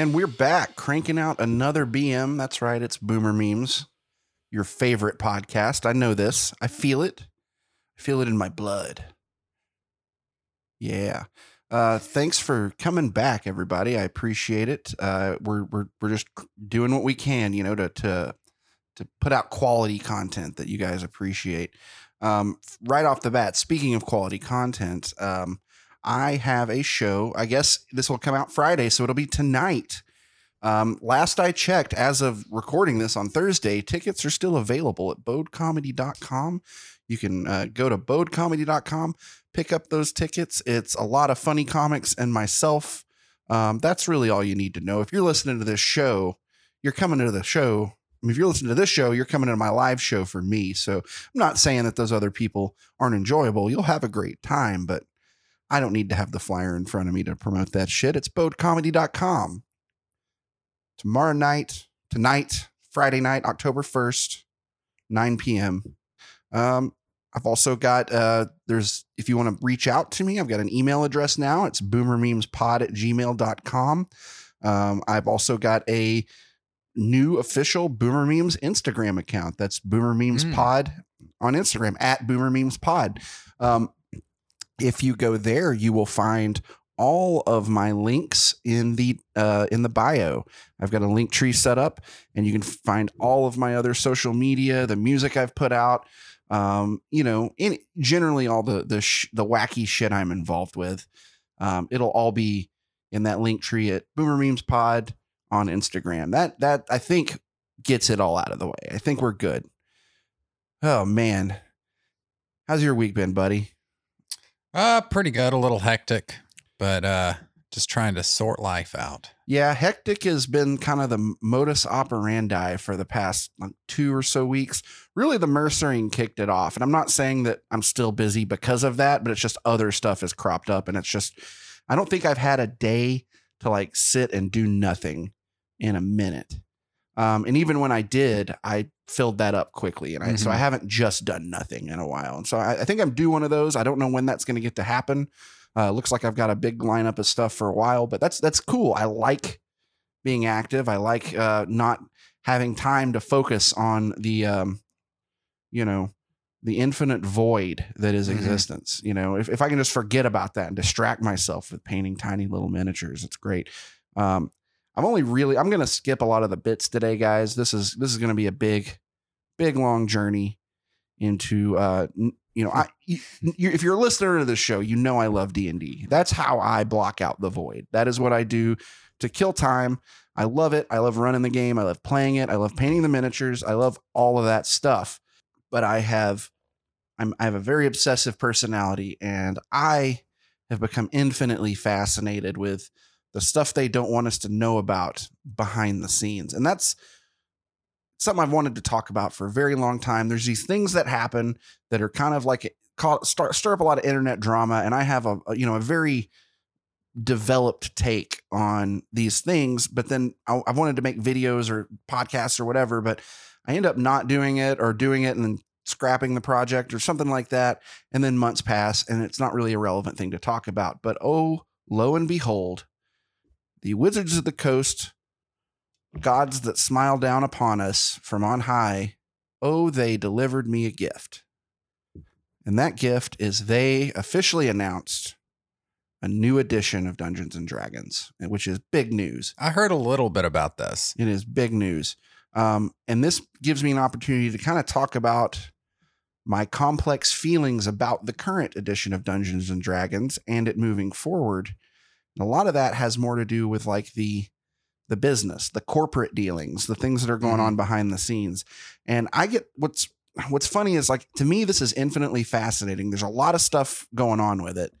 And we're back cranking out another BM. That's right, it's Boomer Memes, your favorite podcast. I know this. I feel it. I feel it in my blood. Yeah. Uh, thanks for coming back, everybody. I appreciate it. Uh, we're we're we're just doing what we can, you know, to to to put out quality content that you guys appreciate. Um, right off the bat, speaking of quality content, um, I have a show. I guess this will come out Friday, so it'll be tonight. Um, last I checked, as of recording this on Thursday, tickets are still available at bodecomedy.com. You can uh, go to bodecomedy.com, pick up those tickets. It's a lot of funny comics and myself. Um, that's really all you need to know. If you're listening to this show, you're coming to the show. I mean, if you're listening to this show, you're coming to my live show for me. So I'm not saying that those other people aren't enjoyable. You'll have a great time, but I don't need to have the flyer in front of me to promote that shit. It's bodecomedy.com. Tomorrow night, tonight, Friday night, October 1st, 9 p.m. Um, I've also got uh there's if you want to reach out to me, I've got an email address now. It's boomermemespod at gmail.com. Um, I've also got a new official Boomer Memes Instagram account. That's Boomer Memes Mm. Pod on Instagram at Boomer Memes Pod. Um, if you go there, you will find all of my links in the uh, in the bio. I've got a link tree set up, and you can find all of my other social media, the music I've put out, um, you know, in generally all the the sh- the wacky shit I'm involved with. Um, it'll all be in that link tree at Boomer Memes Pod on Instagram. That that I think gets it all out of the way. I think we're good. Oh man, how's your week been, buddy? Uh, pretty good. A little hectic, but uh, just trying to sort life out. Yeah, hectic has been kind of the modus operandi for the past like two or so weeks. Really, the Mercering kicked it off. And I'm not saying that I'm still busy because of that, but it's just other stuff has cropped up. And it's just, I don't think I've had a day to like sit and do nothing in a minute. Um, and even when I did, I filled that up quickly. And I, so Mhm. I haven't just done nothing in a while. And so I, I think I'm due one of those. I don't know when that's going to get to happen. Uh, looks like I've got a big lineup of stuff for a while, but that's that's cool. I like being active. I like uh, not having time to focus on the, um, you know, the infinite void that is Mhm. existence. You know, if, if I can just forget about that and distract myself with painting tiny little miniatures, it's great. Um, I'm only really I'm gonna skip a lot of the bits today, guys. This is this is gonna be a big, big long journey into uh, you know, I you, you, if you're a listener to this show, you know I love D and D. That's how I block out the void. That is what I do to kill time. I love it. I love running the game. I love playing it. I love painting the miniatures. I love all of that stuff. But I have, I'm, I have a very obsessive personality, and I have become infinitely fascinated with the stuff they don't want us to know about behind the scenes, and that's something I've wanted to talk about for a very long time. There's these things that happen that are kind of like call, start, stir up a lot of internet drama, and I have a, a you know a very developed take on these things. But then I, I wanted to make videos or podcasts or whatever, but I end up not doing it or doing it and then scrapping the project or something like that. And then months pass, and it's not really a relevant thing to talk about. But oh, lo and behold, the Wizards of the Coast gods that smile down upon us from on high, oh, they delivered me a gift. And that gift is they officially announced a new edition of Dungeons and Dragons, which is big news. I heard a little bit about this. It is big news. Um, and this gives me an opportunity to kind of talk about my complex feelings about the current edition of Dungeons and Dragons and it moving forward. And a lot of that has more to do with like the the business, the corporate dealings, the things that are going on behind the scenes. And I get what's what's funny is like to me this is infinitely fascinating. There's a lot of stuff going on with it.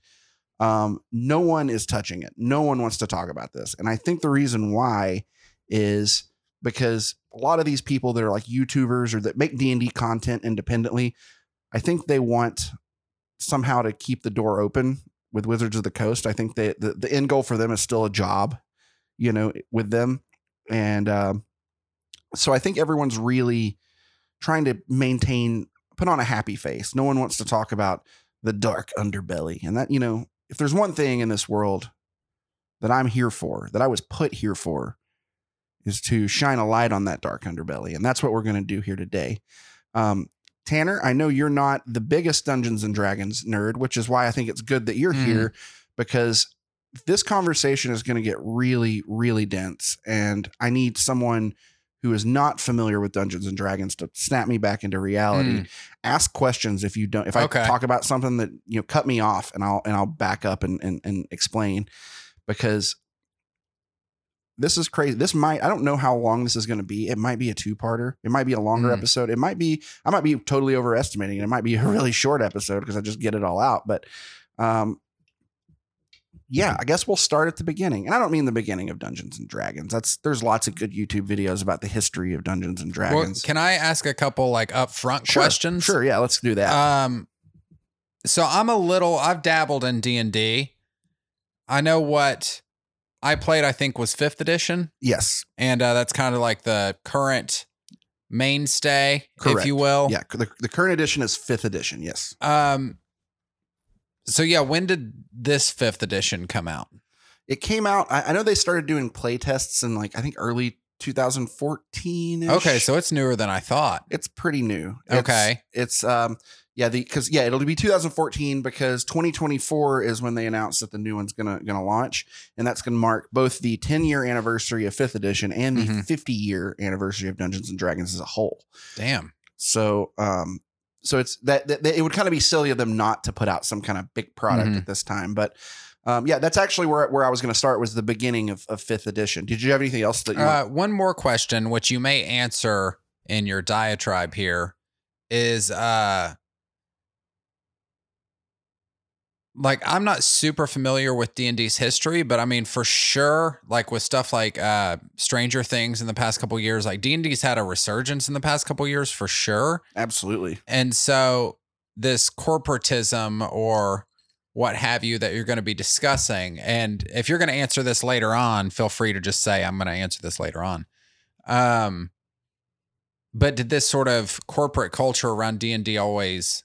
Um, no one is touching it. No one wants to talk about this. And I think the reason why is because a lot of these people that are like YouTubers or that make D&D content independently, I think they want somehow to keep the door open with Wizards of the Coast. I think they the, the end goal for them is still a job, you know, with them. And um, so I think everyone's really trying to maintain put on a happy face. No one wants to talk about the dark underbelly. And that, you know, if there's one thing in this world that I'm here for, that I was put here for, is to shine a light on that dark underbelly. And that's what we're going to do here today. Um, Tanner, I know you're not the biggest Dungeons and Dragons nerd, which is why I think it's good that you're Mm. here because this conversation is going to get really, really dense. And I need someone who is not familiar with Dungeons and Dragons to snap me back into reality. Mm. Ask questions if you don't. If I Okay. talk about something that you know, cut me off, and I'll and I'll back up and and, and explain because this is crazy. This might I don't know how long this is going to be. It might be a two parter. It might be a longer Mm. episode. It might be I might be totally overestimating it. It might be a really short episode because I just get it all out. But um yeah, I guess we'll start at the beginning. And I don't mean the beginning of Dungeons and Dragons. That's there's lots of good YouTube videos about the history of Dungeons and Well, Dragons. can I ask a couple like upfront Sure, questions? Sure, yeah, let's do that. Um, so I'm a little. I've dabbled in D and D. I know what I played. I think was fifth edition, yes. and uh, that's kind of like the current mainstay, if you will. Yeah, the, the current edition is 5th edition, yes. Um. So yeah, when did this fifth edition come out? It came out I, I know they started doing play tests in like I think early 2014 Okay, so it's newer than I thought. it's pretty new. It's- Okay. It's um yeah, the cuz yeah, it'll be 2014 because 2024 is when they announced that the new one's going to going to launch and that's going to mark both the 10 year anniversary of 5th edition and the Mhm. 50 year anniversary of Dungeons and Dragons as a whole. Damn. So um so it's that, that, that it would kind of be silly of them not to put out some kind of big product Mhm. at this time, but um, yeah, that's actually where where I was going to start was the beginning of, of fifth edition. Did you have anything else that you? Uh, one more question, which you may answer in your diatribe here, is uh, like I'm not super familiar with D and D's history, but I mean for sure, like with stuff like uh, Stranger Things in the past couple years, like D and D's had a resurgence in the past couple years for sure, Absolutely. and so this corporatism or what have you that you're going to be discussing. And if you're going to answer this later on, feel free to just say, I'm going to answer this later on. Um, but did this sort of corporate culture around D&D always,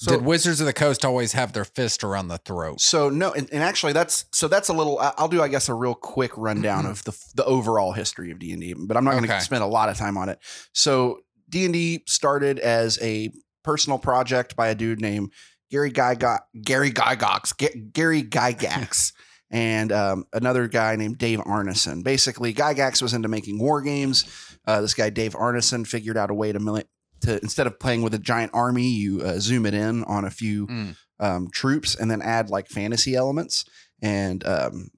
So did Wizards of the Coast always have their fist around the throat? so no, and, and actually that's so that's a little. I'll do I guess a real quick rundown of the the overall history of D and D, but I'm not going to Okay. spend a lot of time on it. So D and D started as a personal project by a dude named Gary Gygax, Gary Gygax, Gary Gygax. And um, another guy named Dave Arneson. Basically, Gygax was into making war games. Uh, this guy Dave Arneson figured out a way to, to instead of playing with a giant army, you uh, zoom it in on a few Mm. um, troops and then add like fantasy elements. And um,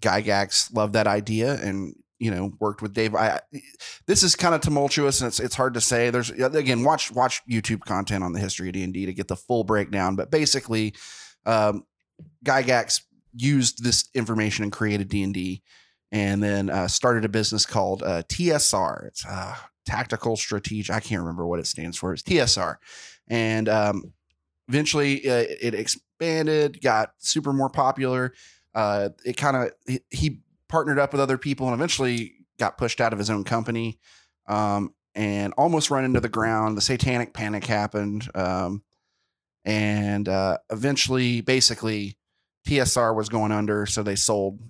Gygax loved that idea and you know worked with Dave. I this is kind of tumultuous and it's it's hard to say. There's again watch watch YouTube content on the history of D and D to get the full breakdown. But basically, um, Gygax used this information and created D and D, and then uh, started a business called uh, TSR. It's uh, Tactical Strategic. I can't remember what it stands for. It's TSR, and um, eventually uh, it expanded, got super more popular. Uh, it kind of he, he partnered up with other people and eventually got pushed out of his own company um, and almost run into the ground. The satanic panic happened. Um, and uh, eventually, basically, TSR was going under. So they sold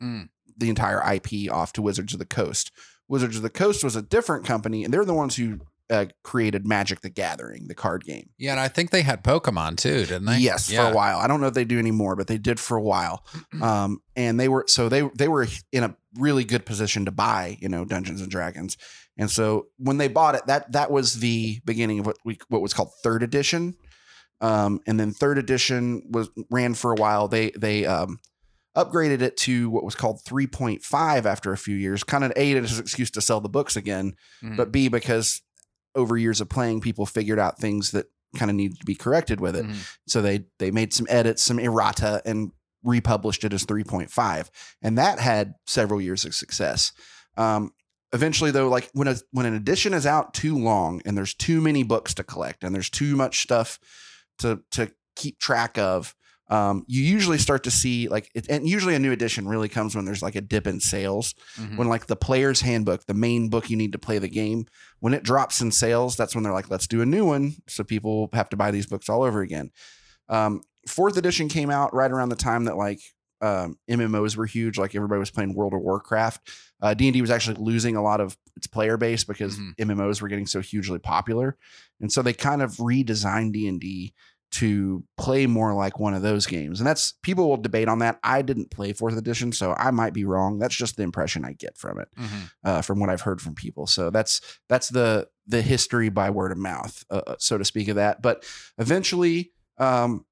Mm. the entire IP off to Wizards of the Coast. Wizards of the Coast was a different company, and they're the ones who uh, created Magic the Gathering, the card game. Yeah, and I think they had Pokemon too, didn't they? Yes, yeah. for a while. I don't know if they do anymore, but they did for a while. Um, and they were so they they were in a really good position to buy, you know, Dungeons and Dragons. And so when they bought it, that that was the beginning of what we what was called third edition. Um, and then third edition was ran for a while. They they um, upgraded it to what was called 3.5 after a few years, kind of A as an excuse to sell the books again, Mm. but B because over years of playing, people figured out things that kind of needed to be corrected with it. Mhm. So they they made some edits, some errata, and republished it as 3.5, and that had several years of success. Um, eventually, though, like when a when an edition is out too long and there's too many books to collect and there's too much stuff to to keep track of, um, you usually start to see like it, and usually a new edition really comes when there's like a dip in sales Mhm. when like the player's handbook, the main book you need to play the game, when it drops in sales, that's when they're like, let's do a new one. So people have to buy these books all over again. Um, fourth edition came out right around the time that like um, MMOs were huge. Like everybody was playing World of Warcraft. Uh, D&D was actually losing a lot of its player base because Mhm. MMOs were getting so hugely popular. And so they kind of redesigned D&D to play more like one of those games. And that's people will debate on that. I didn't play 4th edition, so I might be wrong. That's just the impression I get from it Mhm. uh, from what I've heard from people. So that's that's the the history by word of mouth, uh, so to speak of that. But eventually, um,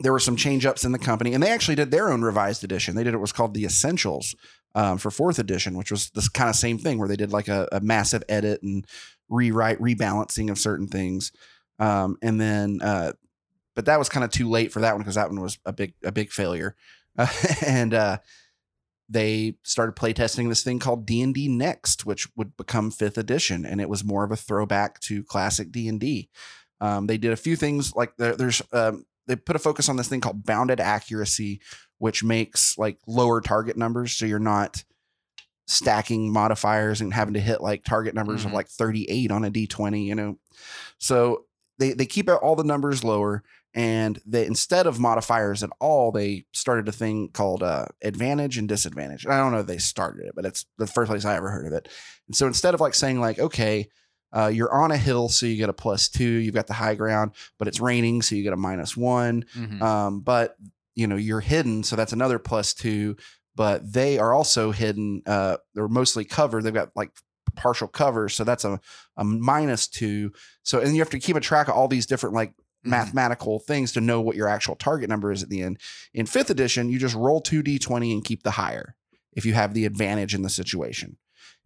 there were some change ups in the company, and they actually did their own revised edition. They did what was called the Essentials um, for fourth edition, which was this kind of same thing where they did like a, a massive edit and rewrite, rebalancing of certain things, um, and then. Uh, but that was kind of too late for that one because that one was a big a big failure, and uh, they started playtesting this thing called D&D Next, which would become 5th edition and it was more of a throwback to classic D&D. Um, they did a few things like there, there's um, they put a focus on this thing called bounded accuracy, which makes like lower target numbers so you're not stacking modifiers and having to hit like target numbers Mhm. of like 38 on a d20, you know. So they they keep all the numbers lower and they instead of modifiers at all they started a thing called uh, advantage and disadvantage i don't know if they started it but it's the first place i ever heard of it and so instead of like saying like okay uh, you're on a hill so you get a plus two you've got the high ground but it's raining so you get a minus one Mhm. um, but you know you're hidden so that's another plus two but they are also hidden uh, they're mostly covered they've got like partial cover so that's a, a minus two so and you have to keep a track of all these different like Mhm. mathematical things to know what your actual target number is at the end. In fifth edition, you just roll 2d20 and keep the higher if you have the advantage in the situation.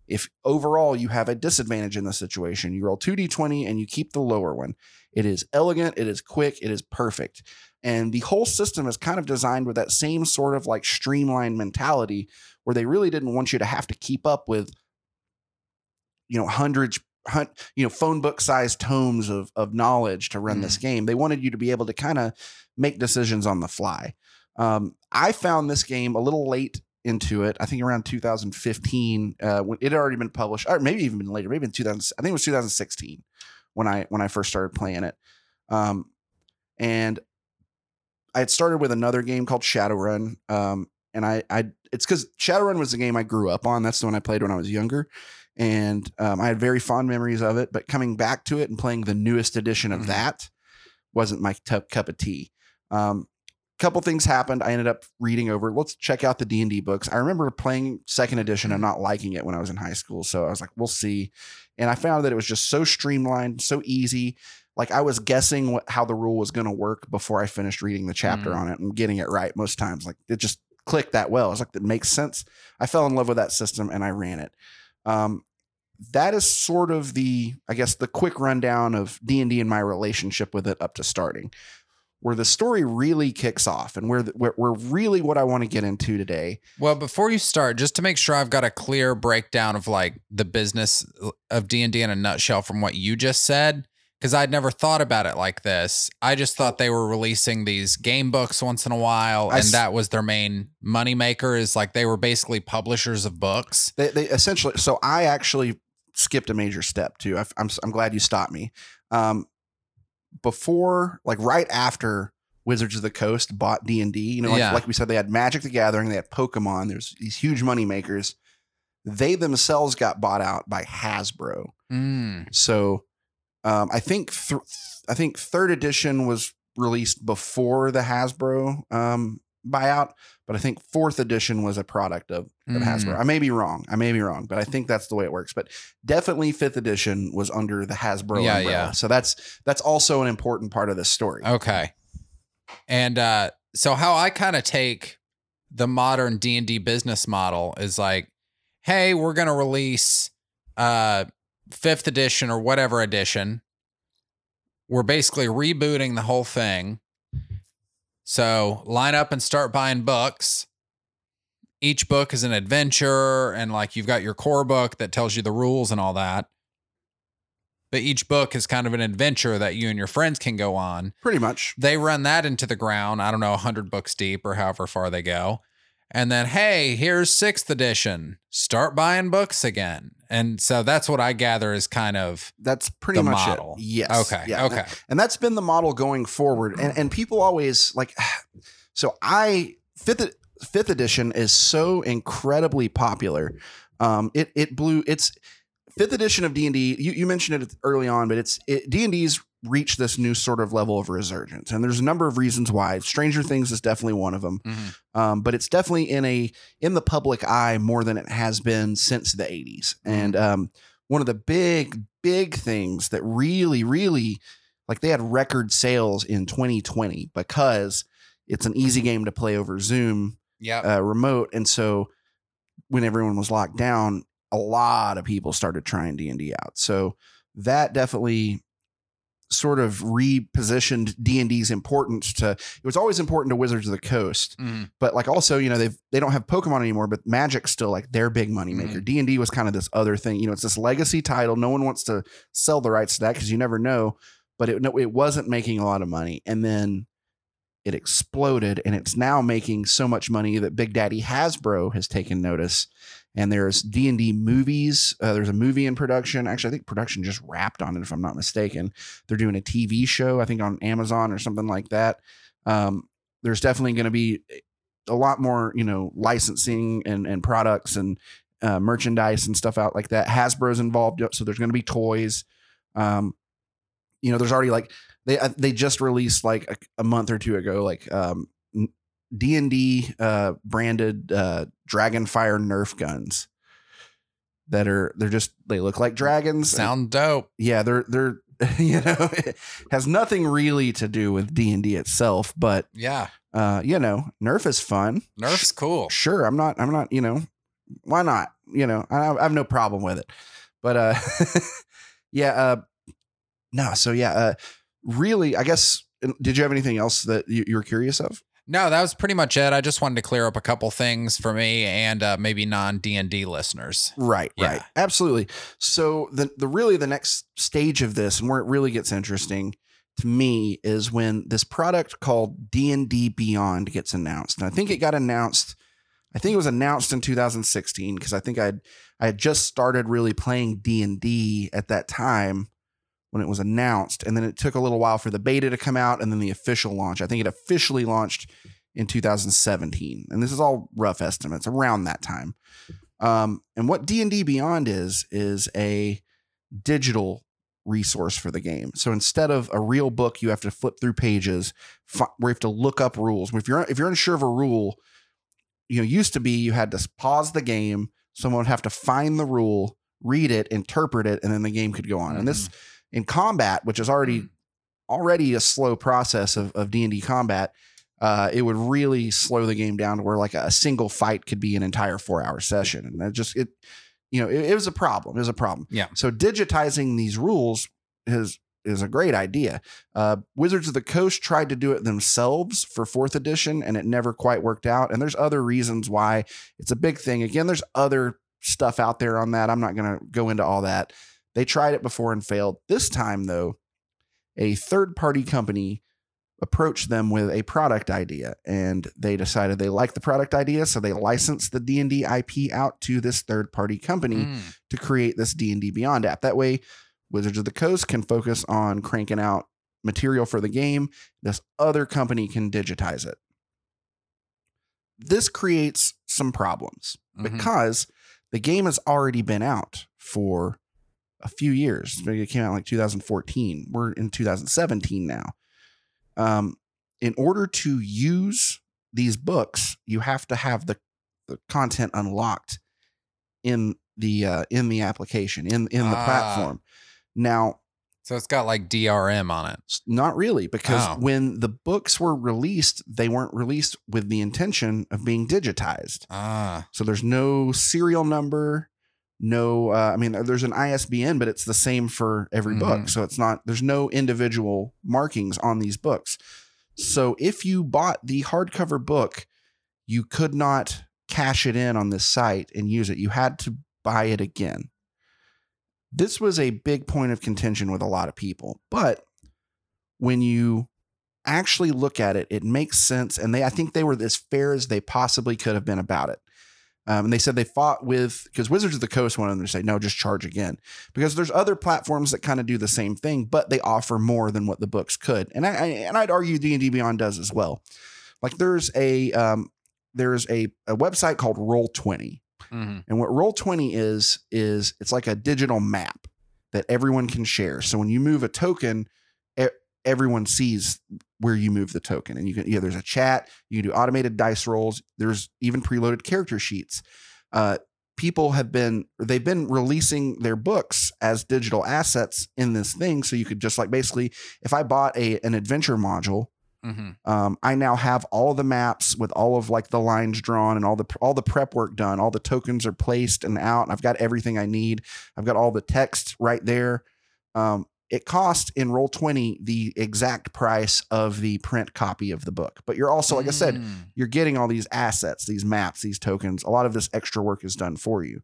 If overall you have a disadvantage in the situation, you roll 2d20 and you keep the lower one. It is elegant, it is quick, it is perfect. And the whole system is kind of designed with that same sort of like streamlined mentality where they really didn't want you to have to keep up with you know hundreds hun- you know phone book sized tomes of of knowledge to run this game they wanted you to be able to kind of make decisions on the fly. Um, i found this game a little late into it i think around 2015 uh, when it had already been published or maybe even been later maybe in 2000 i think it was 2016 when i when i first started playing it. Um, and i had started with another game called shadowrun um, and i i it's because shadowrun was the game i grew up on that's the one i played when i was younger and um, I had very fond memories of it. But coming back to it and playing the newest edition of Mhm. that wasn't my t- cup of tea. Um, a couple things happened. I ended up reading over. Let's check out the D and D books. I remember playing second edition and not liking it when I was in high school. So I was like, we'll see. And I found that it was just so streamlined, so easy. Like I was guessing what how the rule was going to work before I finished reading the chapter Mm. on it and getting it right most times. Like it just clicked that well. I was like, that makes sense. I fell in love with that system and I ran it. Um, that is sort of the, I guess, the quick rundown of D and D and my relationship with it up to starting, where the story really kicks off, and where the, where, really what I want to get into today. Well, before you start, just to make sure I've got a clear breakdown of like the business of D and D in a nutshell from what you just said, because I'd never thought about it like this. I just thought they were releasing these game books once in a while, and s- that was their main moneymaker. Is like they were basically publishers of books. They, they essentially, so I actually skipped a major step too. I, I'm I'm glad you stopped me. Um, before, like right after Wizards of the Coast bought D and D, you know, like, Yeah. like we said, they had Magic the Gathering, they had Pokemon. There's these huge money makers. They themselves got bought out by Hasbro. Mm. So um, I think th- I think third edition was released before the Hasbro um, buyout, but I think fourth edition was a product of, of Mm. Hasbro. I may be wrong. I may be wrong, but I think that's the way it works. But definitely fifth edition was under the Hasbro Yeah, umbrella. yeah. So that's that's also an important part of this story. Okay. And uh so how I kind of take the modern D&D business model is like hey, we're going to release uh 5th edition or whatever edition. We're basically rebooting the whole thing. So, line up and start buying books. Each book is an adventure and like you've got your core book that tells you the rules and all that. But each book is kind of an adventure that you and your friends can go on Pretty much. they run that into the ground. I don't know, 100 books deep or however far they go. And then, hey, here's sixth edition. Start buying books again. And so that's what I gather is kind of That's pretty The much model. it. Yes. okay. Yeah. Okay. and that's been the model going forward and and people always like so i fifth fifth edition is so incredibly popular. Um, it it blew it's fifth edition of D and D. You you mentioned it early on, but it's D reached this new sort of level of resurgence, and there's a number of reasons why. Stranger Things is definitely one of them, Mhm. um, but it's definitely in a in the public eye more than it has been since the 80s. And um, one of the big big things that really really like they had record sales in 2020 because it's an easy game to play over Zoom Yeah. uh, remote, and so when everyone was locked down, a lot of people started trying D and D out. So that definitely sort of repositioned D and D's importance to. It was always important to Wizards of the Coast, Mhm. but like also you know they've they don't have Pokemon anymore, but Magic's still like their big money maker. D and D was kind of this other thing. You know, it's this legacy title. No one wants to sell the rights to that because you never know. But it no, it wasn't making a lot of money, and then it exploded and it's now making so much money that Big Daddy Hasbro has taken notice. And there's D and D movies. Uh, there's a movie in production. Actually, I think production just wrapped on it, if I'm not mistaken. They're doing a TV show, I think on Amazon or something like that. Um, there's definitely going to be a lot more, you know, licensing and and products and uh, merchandise and stuff out like that. Hasbro's involved, so there's going to be toys. Um, you know, there's already like they uh, they just released like a, a month or two ago, like um D and D uh, branded uh, Dragonfire Nerf guns that are they're just they look like dragons. Sound dope. yeah, they're they're you know it has nothing really to do with D and D itself, but Yeah. uh, you know Nerf is fun. Nerf's cool. Sure, I'm not I'm not you know why not you know I, I have no problem with it, but uh yeah uh no so yeah uh really I guess did you have anything else that you, you were curious of? No, that was pretty much it. I just wanted to clear up a couple things for me and uh, maybe non D and D listeners. Right, Yeah. right. Absolutely. So the the really the next stage of this and where it really gets interesting to me is when this product called D&D Beyond gets announced. And I think it got announced I think it was announced in 2016 because I think I'd I had just started really playing D&D at that time when it was announced and then it took a little while for the beta to come out and then the official launch. I think it officially launched in 2017. And this is all rough estimates around that time. Um, and what D&D Beyond is is a digital resource for the game. So instead of a real book you have to flip through pages where you have to look up rules. If you're if you're unsure of a rule, you know, used to be you had to pause the game, someone would have to find the rule, read it, interpret it, and then the game could go on. And this in combat, which is already already a slow process of, of D&D combat, uh, it would really slow the game down to where like a, single fight could be an entire four hour session. And that just, it, you know, it, it was a problem. It was a problem. Yeah. So digitizing these rules is, is a great idea. Uh, Wizards of the Coast tried to do it themselves for fourth edition and it never quite worked out. And there's other reasons why it's a big thing. Again, there's other stuff out there on that. I'm not going to go into all that. They tried it before and failed. This time, though, a third party company approached them with a product idea and they decided they liked the product idea so they licensed the D&D IP out to this third party company Mm. to create this D&D Beyond app. That way Wizards of the Coast can focus on cranking out material for the game. This other company can digitize it. This creates some problems Mhm. because the game has already been out for a few years. Maybe it came out in like 2014. We're in 2017 now. Um, in order to use these books, you have to have the, the content unlocked in the uh, in the application in in the Ah. platform. Now, So it's got like DRM on it. not really, because Oh. when the books were released, they weren't released with the intention of being digitized. Ah. So there's no serial number, no. Uh, I mean, there's an ISBN, but it's the same for every book. Mhm. So it's not. There's no individual markings on these books. So if you bought the hardcover book, you could not cash it in on this site and use it. You had to buy it again. This was a big point of contention with a lot of people, but when you actually look at it, it makes sense. And they, I think they were as fair as they possibly could have been about it. Um, and they said they fought with because Wizards of the Coast wanted them to say no, just charge again because there's other platforms that kind of do the same thing, but they offer more than what the books could. And I, I and I'd argue D and D Beyond does as well. Like there's a um, there's a, a website called Roll20. Mhm. And what Roll20 is, is it's like a digital map that everyone can share. So when you move a token, everyone sees where you move the token. And you can, yeah, there's a chat, you can do automated dice rolls, there's even preloaded character sheets. Uh, people have been, they've been releasing their books as digital assets in this thing. So you could just like basically, if I bought a an adventure module, Mhm. um, I now have all the maps with all of like the lines drawn and all the all the prep work done. All the tokens are placed and out. And I've got everything I need. I've got all the text right there. Um, it costs in Roll Twenty the exact price of the print copy of the book, but you're also, like I said, Mm. you're getting all these assets, these maps, these tokens. A lot of this extra work is done for you.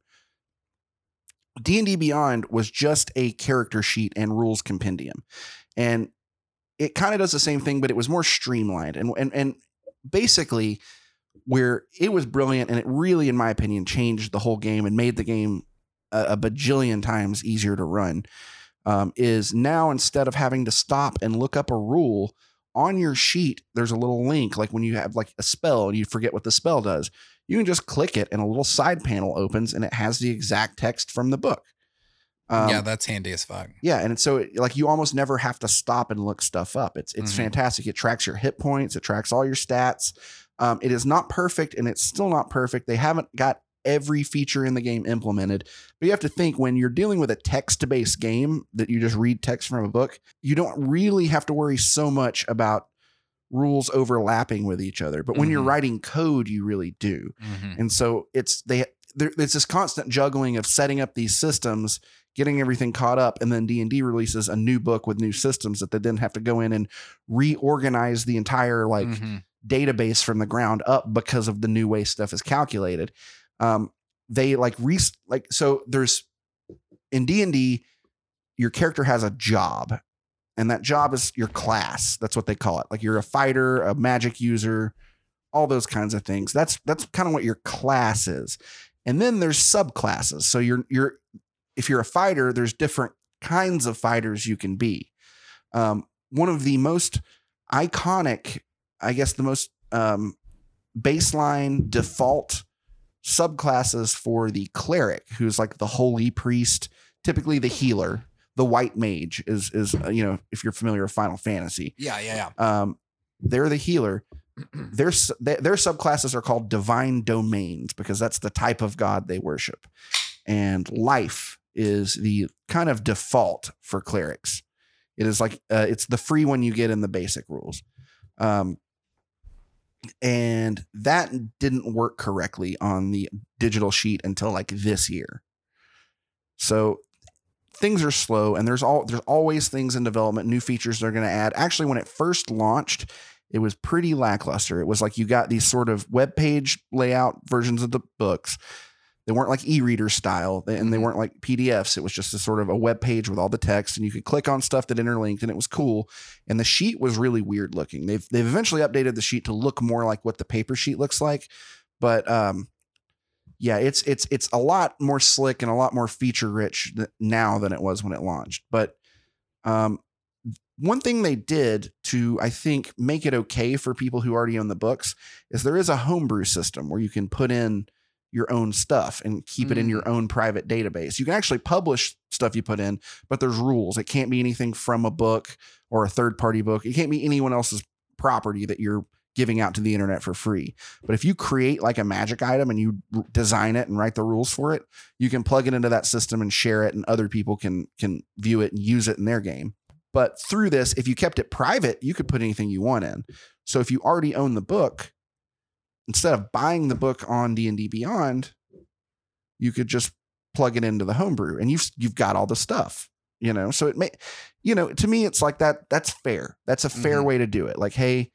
D&D Beyond was just a character sheet and rules compendium. And it kind of does the same thing but it was more streamlined and and and basically where it was brilliant and it really in my opinion changed the whole game and made the game a, a bajillion times easier to run um, is now instead of having to stop and look up a rule on your sheet there's a little link like when you have like a spell and you forget what the spell does you can just click it and a little side panel opens and it has the exact text from the book Um, yeah, that's handy as fuck. yeah, and so it, like you almost never have to stop and look stuff up. It's it's Mhm. fantastic. It tracks your hit points. It tracks all your stats. Um, it is not perfect, and it's still not perfect. They haven't got every feature in the game implemented, but you have to think when you're dealing with a text-based game that you just read text from a book, you don't really have to worry so much about rules overlapping with each other. But when you're Mhm. writing code, you really do. Mhm. And so it's they there, it's this constant juggling of setting up these systems, getting everything caught up, and then D and D releases a new book with new systems that they then have to go in and reorganize the entire like Mhm. database from the ground up because of the new way stuff is calculated. Um, they like re like so there's in D and D, your character has a job, and that job is your class. That's what they call it. Like you're a fighter, a magic user, all those kinds of things. That's that's kind of what your class is. And then there's subclasses. So you're you're if you're a fighter, there's different kinds of fighters you can be. Um, one of the most iconic, I guess, the most um, baseline default subclasses for the cleric, who's like the holy priest, typically the healer. The white mage is is uh, you know if you're familiar with Final Fantasy, Yeah, yeah, yeah. um, they're the healer. Their their subclasses are called divine domains because that's the type of god they worship, and life is the kind of default for clerics. It is like uh, it's the free one you get in the basic rules, um, and that didn't work correctly on the digital sheet until like this year. So things are slow, and there's all there's always things in development, new features they're going to add. Actually, when it first launched, it was pretty lackluster. It was like you got these sort of web page layout versions of the books. They weren't like e-reader style, and they Mhm. weren't like PDFs. It was just a sort of a web page with all the text, and you could click on stuff that interlinked, and it was cool. And the sheet was really weird looking. They've they've eventually updated the sheet to look more like what the paper sheet looks like, but um, yeah, it's it's it's a lot more slick and a lot more feature rich now than it was when it launched. But um, one thing they did to I think make it okay for people who already own the books is there is a homebrew system where you can put in your own stuff and keep it in your mm. own private database. You can actually publish stuff you put in, but there's rules. It can't be anything from a book or a third party book. It can't be anyone else's property that you're giving out to the internet for free. But if you create like a magic item and you design it and write the rules for it, you can plug it into that system and share it and other people can can view it and use it in their game. But through this, if you kept it private, you could put anything you want in. So if you already own the book, instead of buying the book on D&D Beyond, you could just plug it into the homebrew and you've you've got all the stuff, you know. So it may you know, to me it's like that that's fair. That's a fair Mhm. way to do it. Like hey,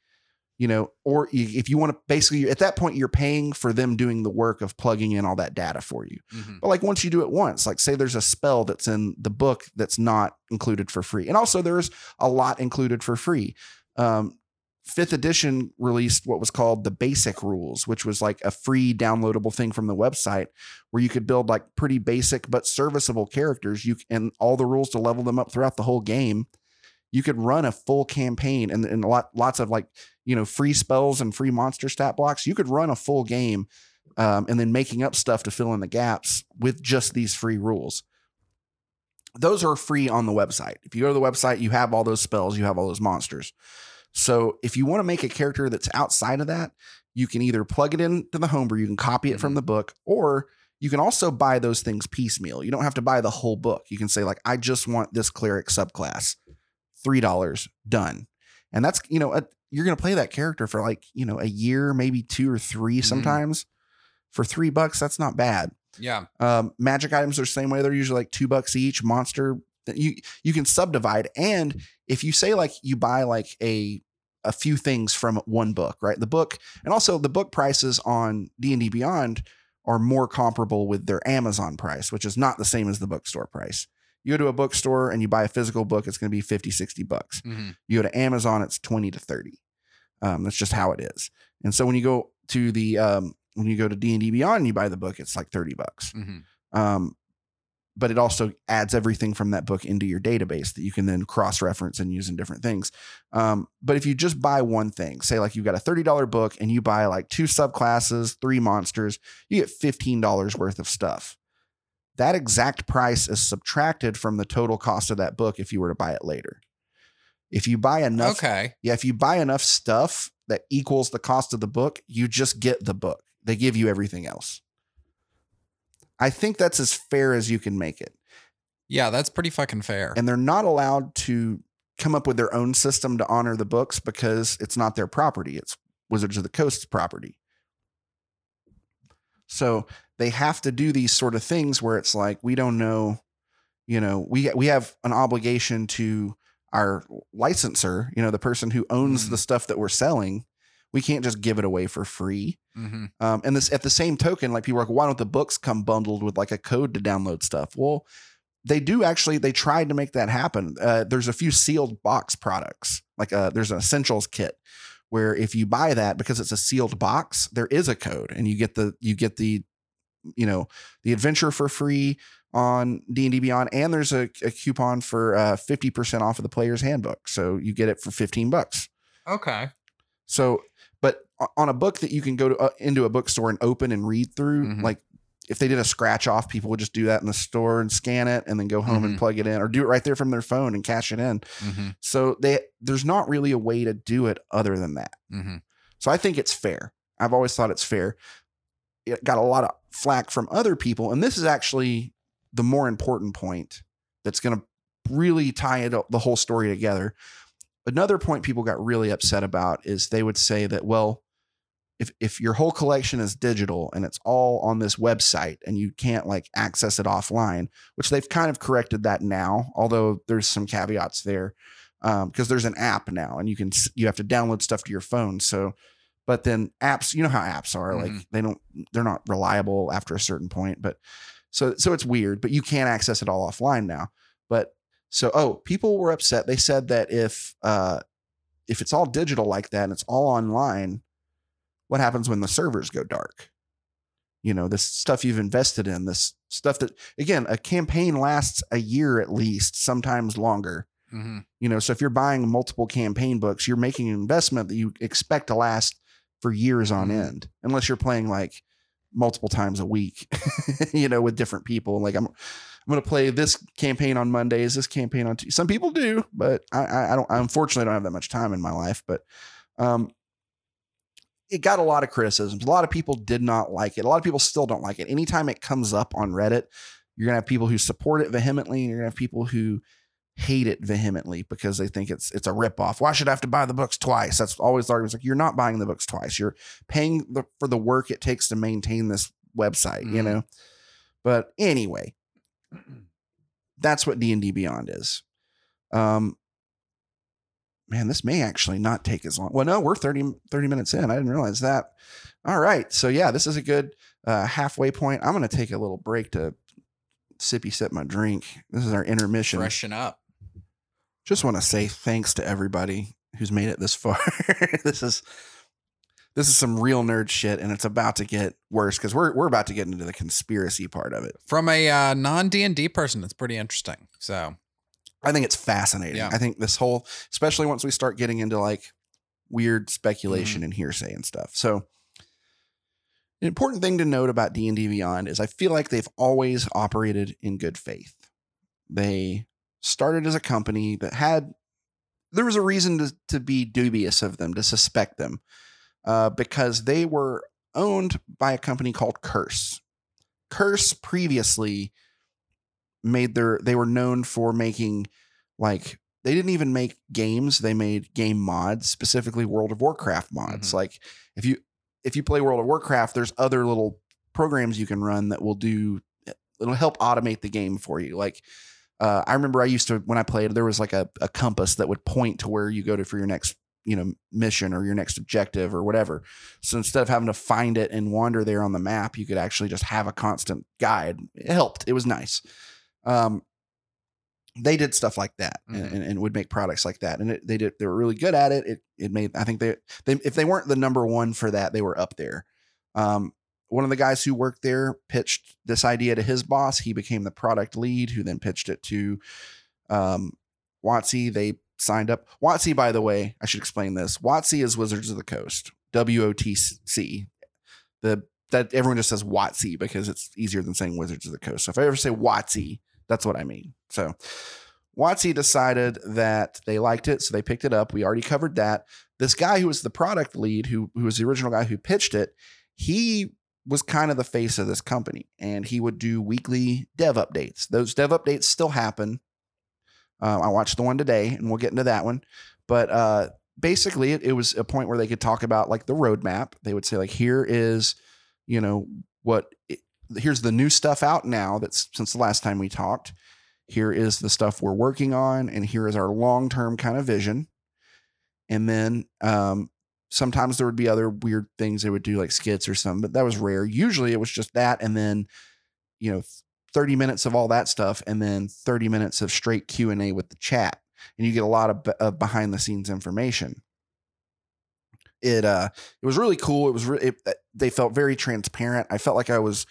you know, or if you want to basically at that point you're paying for them doing the work of plugging in all that data for you. Mhm. But like once you do it once, like say there's a spell that's in the book that's not included for free. And also there's a lot included for free. Um, fifth edition released what was called the basic rules, which was like a free downloadable thing from the website where you could build like pretty basic but serviceable characters. You and all the rules to level them up throughout the whole game. you could run a full campaign and, and a lot, lots of like, you know, free spells and free monster stat blocks. You could run a full game um, and then making up stuff to fill in the gaps with just these free rules. Those are free on the website. If you go to the website, you have all those spells, you have all those monsters. So if you want to make a character that's outside of that, you can either plug it into the homebrew, you can copy it from the book, or you can also buy those things piecemeal. You don't have to buy the whole book. You can say, like, I just want this cleric subclass, $3, done. And that's, you know, a, you're going to play that character for like, you know, a year, maybe two or 3 Mhm. sometimes. For three bucks, that's not bad. Yeah. Um, magic items are the same way. They're usually like two bucks each. Monster, you you can subdivide. And if you say like you buy like a a few things from one book, right? The book, and also the book prices on D and D Beyond are more comparable with their Amazon price, which is not the same as the bookstore price. You go to a bookstore and you buy a physical book, it's going to be 50, 60 bucks. hmm You go to Amazon, it's 20 to 30. Um, that's just how it is. And so when you go to the um, when you go to D and D Beyond and you buy the book, it's like 30 bucks. hmm Um, but it also adds everything from that book into your database that you can then cross reference and use in different things. Um, but if you just buy one thing, say like you've got a $30 book and you buy like two subclasses, three monsters, you get $15 worth of stuff. That exact price is subtracted from the total cost of that book if you were to buy it later. If you buy enough Okay. yeah, if you buy enough stuff that equals the cost of the book, you just get the book. They give you everything else. I think that's as fair as you can make it. Yeah, that's pretty fucking fair. And they're not allowed to come up with their own system to honor the books because it's not their property. It's Wizards of the Coast's property. So they have to do these sort of things where it's like we don't know, you know, we we have an obligation to our licensor, you know, the person who owns Mhm. the stuff that we're selling. We can't just give it away for free. hmm Um, and this at the same token, like people are like, why don't the books come bundled with like a code to download stuff? Well, they do actually. They tried to make that happen. Uh, there's a few sealed box products, like uh there's an essentials kit where if you buy that because it's a sealed box, there is a code, and you get the you get the you know the adventure for free on D and D Beyond, and there's a, a coupon for uh, fifty percent off of the player's handbook, so you get it for fifteen bucks. Okay. So, but on a book that you can go to uh, into a bookstore and open and read through, Mhm. like if they did a scratch off, people would just do that in the store and scan it and then go home and Mhm. plug it in or do it right there from their phone and cash it in. hmm So they there's not really a way to do it other than that. hmm So I think it's fair. I've always thought it's fair. It got a lot of flack from other people, and this is actually the more important point that's going to really tie it the whole story together. Another point people got really upset about is they would say that well, if if your whole collection is digital and it's all on this website and you can't like access it offline, which they've kind of corrected that now, although there's some caveats there because there's an app now and you can you have to download stuff to your phone. So, but then apps, you know how apps are like Mhm. they don't they're not reliable after a certain point. But so so it's weird. But you can't access it all offline now. But so oh, people were upset. They said that if uh if it's all digital like that and it's all online, what happens when the servers go dark? You know, this stuff you've invested in, this stuff that again, a campaign lasts a year at least, sometimes longer. hmm You know, so if you're buying multiple campaign books, you're making an investment that you expect to last for years on Mhm. end, unless you're playing like multiple times a week, you know, with different people. Like I'm, I'm going to play this campaign on Mondays, this campaign on. T- Some people do, but I, I, I don't. I unfortunately don't have that much time in my life. But um, it got a lot of criticisms. A lot of people did not like it. A lot of people still don't like it. Anytime it comes up on Reddit, you're gonna have people who support it vehemently, and you're gonna have people who hate it vehemently because they think it's it's a ripoff. Why should I have to buy the books twice? That's always the argument. It's like you're not buying the books twice. You're paying the, for the work it takes to maintain this website. You Mhm. know. But anyway, that's what D and D Beyond is. Um, man, this may actually not take as long. Well, no, we're 30, 30 minutes in. I didn't realize that. All right. So yeah, this is a good uh, halfway point. I'm going to take a little break to sippy sip my drink. This is our intermission. Freshen up. Just want to say thanks to everybody who's made it this far. this is this is some real nerd shit, and it's about to get worse because we're we're about to get into the conspiracy part of it. From a uh, non D and D person, it's pretty interesting. So I think it's fascinating. Yeah. I think this whole, especially once we start getting into like weird speculation and hearsay and stuff. So, an important thing to note about D and D Beyond is I feel like they've always operated in good faith. They started as a company that had there was a reason to, to be dubious of them, to suspect them, uh, because they were owned by a company called Curse. Curse previously made their they were known for making like they didn't even make games they made game mods specifically world of warcraft mods Mhm. like if you if you play world of warcraft there's other little programs you can run that will do it'll help automate the game for you like uh, i remember i used to when i played there was like a, a compass that would point to where you go to for your next you know mission or your next objective or whatever. So instead of having to find it and wander there on the map you could actually just have a constant guide. It helped. It was nice. Um, they did stuff like that and, Mhm. and, and would make products like that. And it, they did they were really good at it. It it made i think they, they if they weren't the number one for that they were up there. Um, one of the guys who worked there pitched this idea to his boss. He became the product lead who then pitched it to um, Watsy. They signed up. Watsy, by the way, I should explain this. Watsy is Wizards of the Coast. W O T C. The that everyone just says Watsy because it's easier than saying Wizards of the Coast. So if I ever say Watsy, that's what I mean. So Watsy decided that they liked it, so they picked it up. We already covered that. This guy who was the product lead, who who was the original guy who pitched it, he was kind of the face of this company, and he would do weekly dev updates. Those dev updates still happen. Um, I watched the one today, and we'll get into that one. But uh, basically, it, it was a point where they could talk about like the roadmap. They would say like, here is, you know, what here's the new stuff out now that's since the last time we talked. Here is the stuff we're working on, and here is our long term kind of vision. And then um, sometimes there would be other weird things they would do, like skits or something, but that was rare. Usually it was just that, and then you know, 30 minutes of all that stuff, and then 30 minutes of straight Q and A with the chat, and you get a lot of, of behind the scenes information. It uh, it was really cool. It was re- it, they felt very transparent. I felt like I was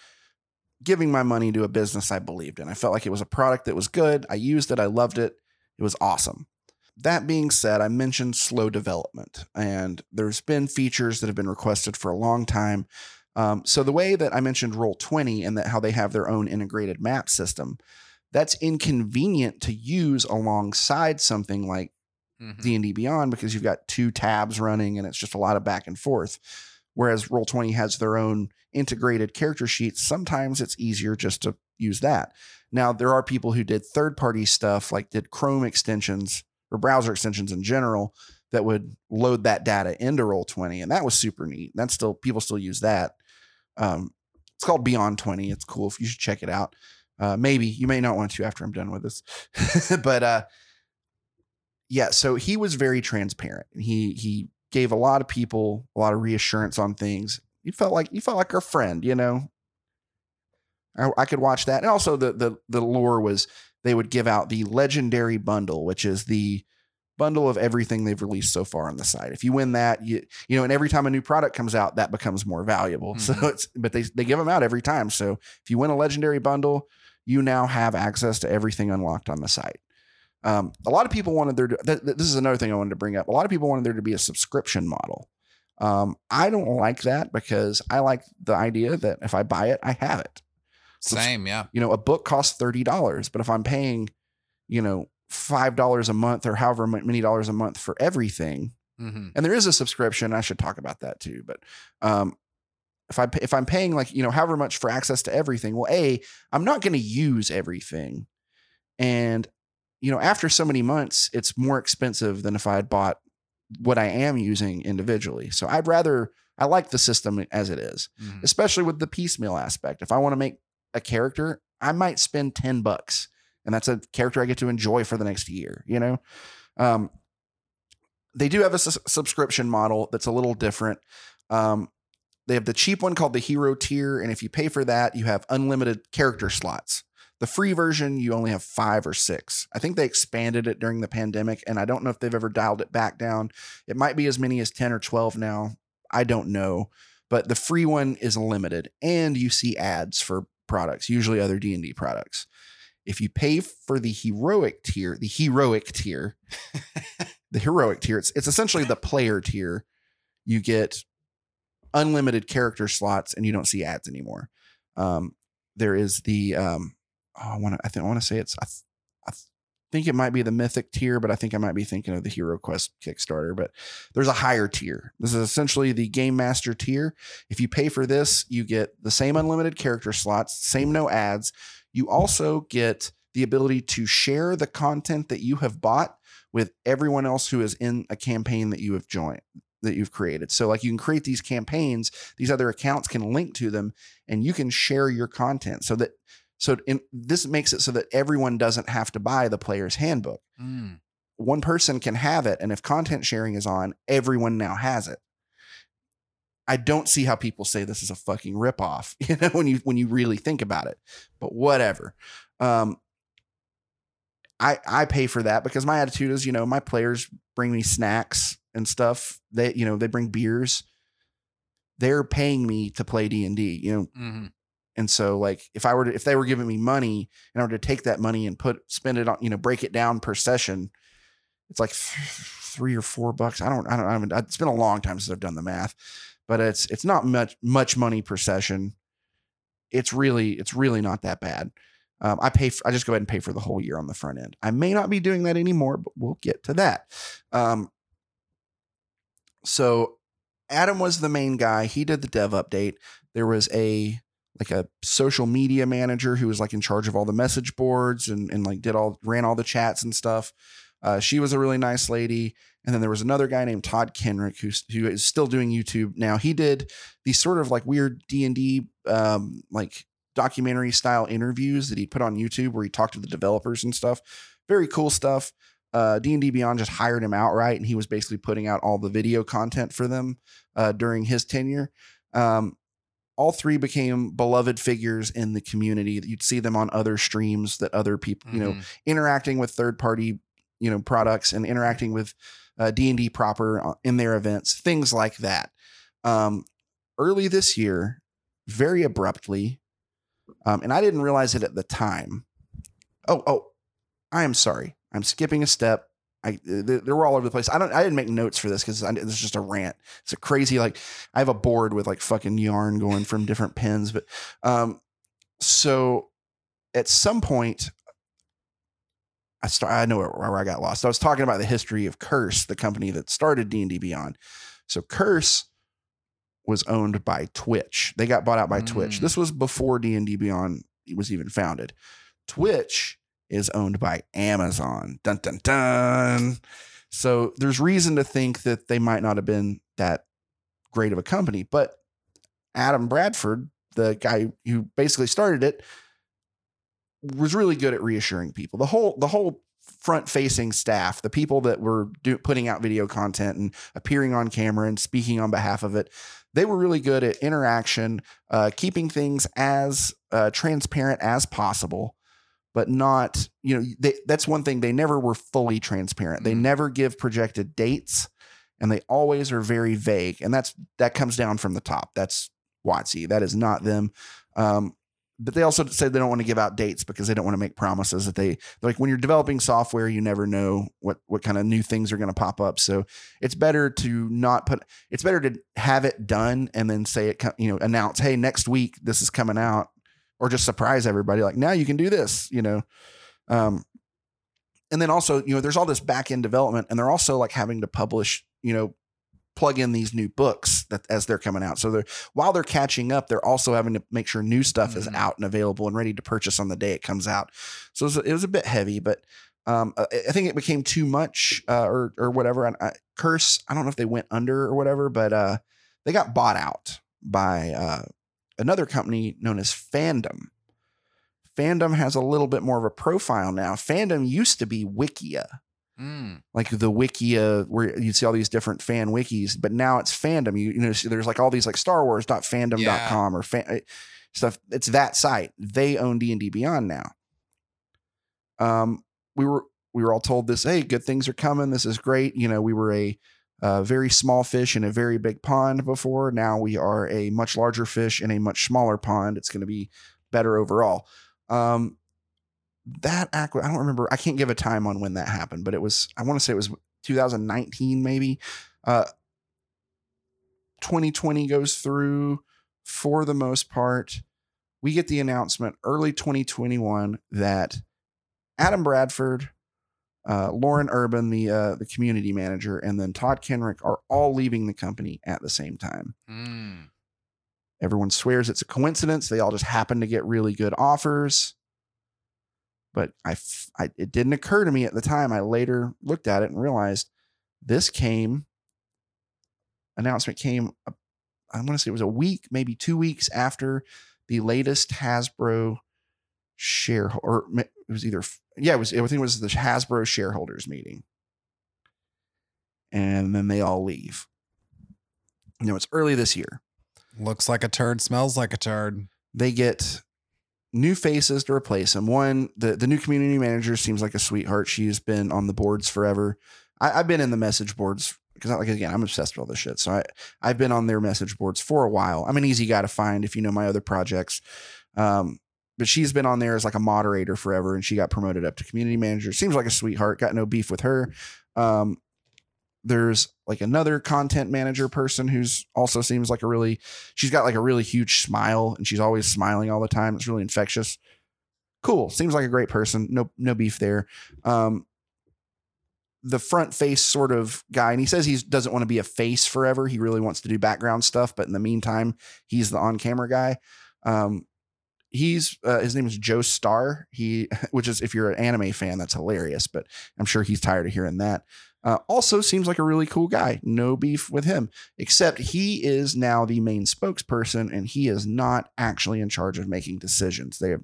giving my money to a business I believed in. I felt like it was a product that was good. I used it. I loved it. It was awesome. That being said, I mentioned slow development, and there's been features that have been requested for a long time. Um, so the way that I mentioned Roll20 and that how they have their own integrated map system, that's inconvenient to use alongside something like. D&D Beyond because you've got two tabs running and it's just a lot of back and forth. Whereas Roll20 has their own integrated character sheets, sometimes it's easier just to use that. Now, there are people who did third party stuff, like did Chrome extensions or browser extensions in general, that would load that data into Roll20. And that was super neat. That's still, people still use that. Um, it's called Beyond 20. It's cool. If you should check it out. Uh, maybe you may not want to after I'm done with this, but uh, yeah. So he was very transparent. He he gave a lot of people a lot of reassurance on things. You felt like you felt like our friend, you know. I, I could watch that, and also the the the lore was they would give out the legendary bundle, which is the bundle of everything they've released so far on the site. If you win that, you you know, and every time a new product comes out, that becomes more valuable. So Mhm. it's but they they give them out every time. So if you win a legendary bundle, you now have access to everything unlocked on the site. Um, a lot of people wanted there to. Th- th- this is another thing I wanted to bring up. A lot of people wanted there to be a subscription model. Um, I don't like that because I like the idea that if I buy it, I have it. Same, yeah. you know, a book costs thirty dollars, but if I'm paying, you know, five dollars a month or however many dollars a month for everything, hmm and there is a subscription. I should talk about that too. But um, if I if I'm paying like you know however much for access to everything, well, a I'm not going to use everything, and you know after so many months, it's more expensive than if I had bought what I am using individually. So I'd rather I like the system as it is, hmm especially with the piecemeal aspect. If I want to make a character, I might spend ten bucks, and that's a character I get to enjoy for the next year. You know. Um, they do have a sus- subscription model that's a little different. Um, they have the cheap one called the hero tier, and if you pay for that, you have unlimited character slots. The free version, you only have five or six. I think they expanded it during the pandemic, and I don't know if they've ever dialed it back down. It might be as many as 10 or 12 now. I don't know. But the free one is limited, and you see ads for products, usually other D&D products. If you pay for the heroic tier, the heroic tier, the heroic tier, it's, it's essentially the player tier. You get unlimited character slots and you don't see ads anymore. Um, there is the um, oh, I want to I think I want to say it's I, th- I th- think it might be the mythic tier, but I think I might be thinking of the Hero Quest Kickstarter. But there's a higher tier. This is essentially the Game Master tier. If you pay for this, you get the same unlimited character slots, same no ads. You also get the ability to share the content that you have bought with everyone else who is in a campaign that you have joined that you've created. So like you can create these campaigns, these other accounts can link to them and you can share your content so that so in, this makes it so that everyone doesn't have to buy the player's handbook. Mm. One person can have it and if content sharing is on, everyone now has it. I don't see how people say this is a fucking ripoff, you know, when you when you really think about it. But whatever. Um, I I pay for that because my attitude is, you know, my players bring me snacks and stuff. They, you know, they bring beers. They're paying me to play D and D, you know, hmm and so like if I were to if they were giving me money and I were to take that money and put spend it on, you know, break it down per session, it's like three or four bucks. I don't, I don't, I haven't, it's been a long time since I've done the math, but it's it's not much much money per session. It's really it's really not that bad. Um, I pay for, I just go ahead and pay for the whole year on the front end. I may not be doing that anymore, but we'll get to that. Um, so Adam was the main guy. He did the dev update. There was a like a social media manager who was like in charge of all the message boards and and like did all ran all the chats and stuff. Uh, she was a really nice lady. And then there was another guy named Todd Kenreck who's who is still doing YouTube now. He did these sort of like weird D and D um, like documentary style interviews that he put on YouTube where he talked to the developers and stuff. Very cool stuff. Uh, D&D Beyond just hired him outright and he was basically putting out all the video content for them uh, during his tenure. Um, all three became beloved figures in the community. You'd see them on other streams that other people, you know, Mhm. interacting with third party, you know, products and interacting with uh, D&D proper uh, in their events, things like that. Um, early this year, very abruptly, um, and I didn't realize it at the time. Oh, oh, I am sorry. I'm skipping a step. I they, were all over the place. I don't. I didn't make notes for this because this is just a rant. It's a crazy like I have a board with like fucking yarn going from different pins, but um, so at some point. I start. I know where, I got lost. I was talking about the history of Curse, the company that started D and D Beyond. So Curse was owned by Twitch. They got bought out by Twitch. Mm. This was before D and D Beyond was even founded. Twitch is owned by Amazon. Dun dun dun. So there's reason to think that they might not have been that great of a company, but Adam Bradford, the guy who basically started it, was really good at reassuring people. The whole the whole front facing staff, the people that were do, putting out video content and appearing on camera and speaking on behalf of it, they were really good at interaction, uh, keeping things as uh, transparent as possible, but not you know they, that's one thing they never were fully transparent. They Mhm. never give projected dates, and they always are very vague, and that's that comes down from the top. That's WotC. That is not them. Um, but they also said they don't want to give out dates because they don't want to make promises that they like when you're developing software you never know what what kind of new things are going to pop up. So it's better to not put it's better to have it done and then say it you know announce hey next week this is coming out or just surprise everybody like now you can do this you know? Um and then also you know there's all this back end development and they're also like having to publish you know plug in these new books that as they're coming out so they're while they're catching up they're also having to make sure new stuff is Mhm. out and available and ready to purchase on the day it comes out so it was, it was a bit heavy but um, I I think it became too much uh, or or whatever. And I, Curse, I don't know if they went under or whatever, but uh, they got bought out by uh, another company known as Fandom. Fandom has a little bit more of a profile now. Fandom used to be Wikia, Mm. like the Wikia where you'd see all these different fan wikis, but now it's Fandom. You, you know, so there's like all these like Star Wars.fandom.com or fan, stuff. It's that site. They own D and D Beyond now. Um, we were we were all told this. Hey, good things are coming. This is great. You know, we were a uh, very small fish in a very big pond before. Now we are a much larger fish in a much smaller pond. It's going to be better overall. Um, that acqui- I don't remember. I can't give a time on when that happened, but it was. I want to say it was 2019, maybe. Uh, 2020 goes through for the most part. We get the announcement early 2021 that Adam Bradford, uh, Lauren Urban, the uh, the community manager, and then Todd Kenreck are all leaving the company at the same time. Mm. Everyone swears it's a coincidence. They all just happen to get really good offers. But I, I- it didn't occur to me at the time. I later looked at it and realized this came, announcement came, I want to say it was a week, maybe two weeks after the latest Hasbro share, or it was either, yeah, it was, I think it was the Hasbro shareholders meeting. And then they all leave. You know, it's early this year Looks like a turd, smells like a turd. they get new faces to replace him. One, the, the new community manager seems like a sweetheart. She's been on the boards forever. I, I've been in the message boards because, like, again, I'm obsessed with all this shit. So I, I've been on their message boards for a while. I'm an easy guy to find if you know my other projects. Um, but she's been on there as like a moderator forever and she got promoted up to community manager. Seems like a sweetheart. Got no beef with her. Um, there's like another content manager person who's also seems like a really she's got like a really huge smile and she's always smiling all the time. It's really infectious. Cool. Seems like a great person. No no beef there. Um the front face sort of guy and he says he doesn't want to be a face forever. He really wants to do background stuff but in the meantime he's the on-camera guy. Um he's uh, his name is joe star he which is if you're an anime fan that's hilarious but i'm sure he's tired of hearing that uh, also seems like a really cool guy. No beef with him, except he is now the main spokesperson and he is not actually in charge of making decisions. They have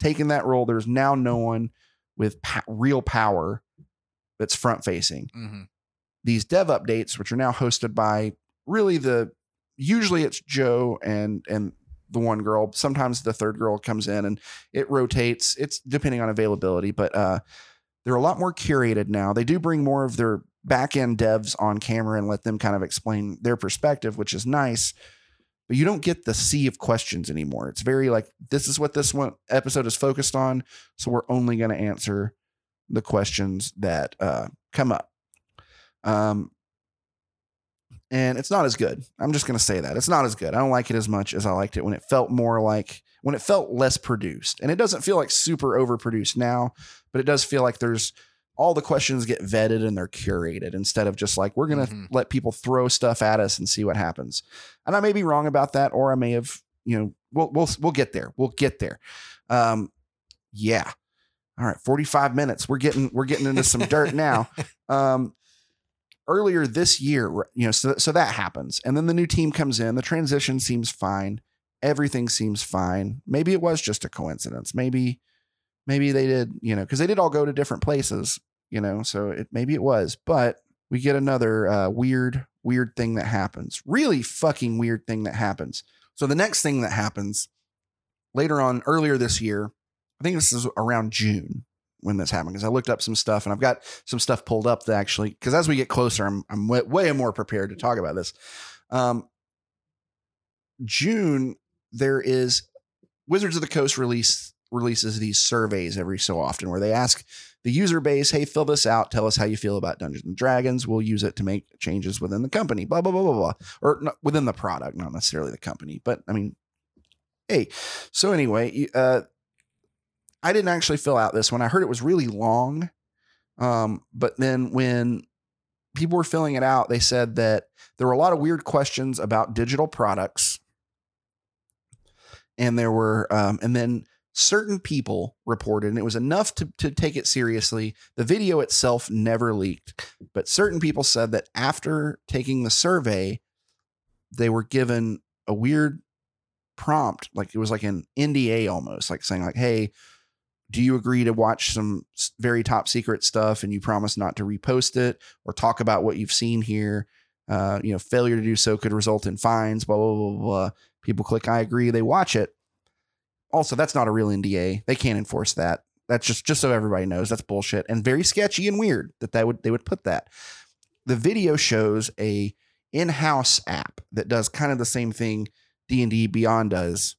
taken that role. There's now no one with real power that's front facing. Mm-hmm. These dev updates, which are now hosted by really the usually it's Joe and and the one girl. Sometimes the third girl comes in and it rotates. It's depending on availability, but uh they're a lot more curated now. They do bring more of their back end devs on camera and let them kind of explain their perspective, which is nice. But you don't get the sea of questions anymore. It's very like this is what this one episode is focused on, so we're only going to answer the questions that uh, come up. Um, and it's not as good. I'm just going to say that it's not as good. I don't like it as much as I liked it when it felt more like when it felt less produced. And it doesn't feel like super overproduced now, but it does feel like there's all the questions get vetted and they're curated instead of just like we're going to Mhm. let people throw stuff at us and see what happens. And I may be wrong about that or I may have, you know, we'll we'll we'll get there. We'll get there. Um yeah. All right, 45 minutes. We're getting we're getting into some dirt now. Um earlier this year, you know, so so that happens. And then the new team comes in. The transition seems fine. Everything seems fine. Maybe it was just a coincidence. Maybe maybe they did, you know, because they did all go to different places, you know, so it maybe it was. But we get another uh, weird, weird thing that happens. Really fucking weird thing that happens. So the next thing that happens later on, earlier this year, I think this is around June when this happened because I looked up some stuff and I've got some stuff pulled up that actually because as we get closer, I'm I'm way, way more prepared to talk about this. Um, June there is Wizards of the Coast release releases these surveys every so often where they ask the user base, "Hey, fill this out. Tell us how you feel about Dungeons and Dragons. We'll use it to make changes within the company." Blah blah blah blah blah, or within the product, not necessarily the company, but I mean, hey. So anyway, uh, I didn't actually fill out this one. I heard it was really long, um, but then when people were filling it out, they said that there were a lot of weird questions about digital products, and there were, um, and then certain people reported, and it was enough to to take it seriously. The video itself never leaked, but certain people said that after taking the survey, they were given a weird prompt, like it was like an NDA almost, like saying like, "Hey." Do you agree to watch some very top secret stuff and you promise not to repost it or talk about what you've seen here? Uh, you know failure to do so could result in fines blah blah blah blah, people click i agree they watch it. Also that's not a real nda they can't enforce that. That's just just so everybody knows that's bullshit and very sketchy and weird that they would they would put that. The video shows a in-house app that does kind of the same thing d&d beyond does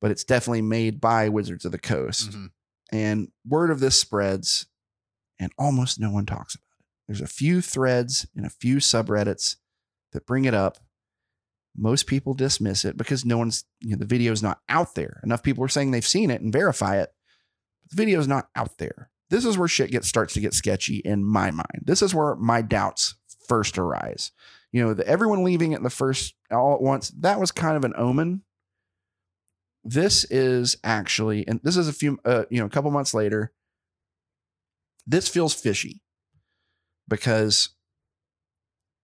but it's definitely made by wizards of the coast. Mhm. And word of this spreads, and almost no one talks about it. There's a few threads and a few subreddits that bring it up. Most people dismiss it because no one's, you know, the video is not out there. Enough people are saying they've seen it and verify it. But the video is not out there. This is where shit gets starts to get sketchy in my mind. This is where my doubts first arise. You know, the, everyone leaving it in the first all at once, that was kind of an omen. This is actually, and this is a few, uh, you know, a couple months later. This feels fishy because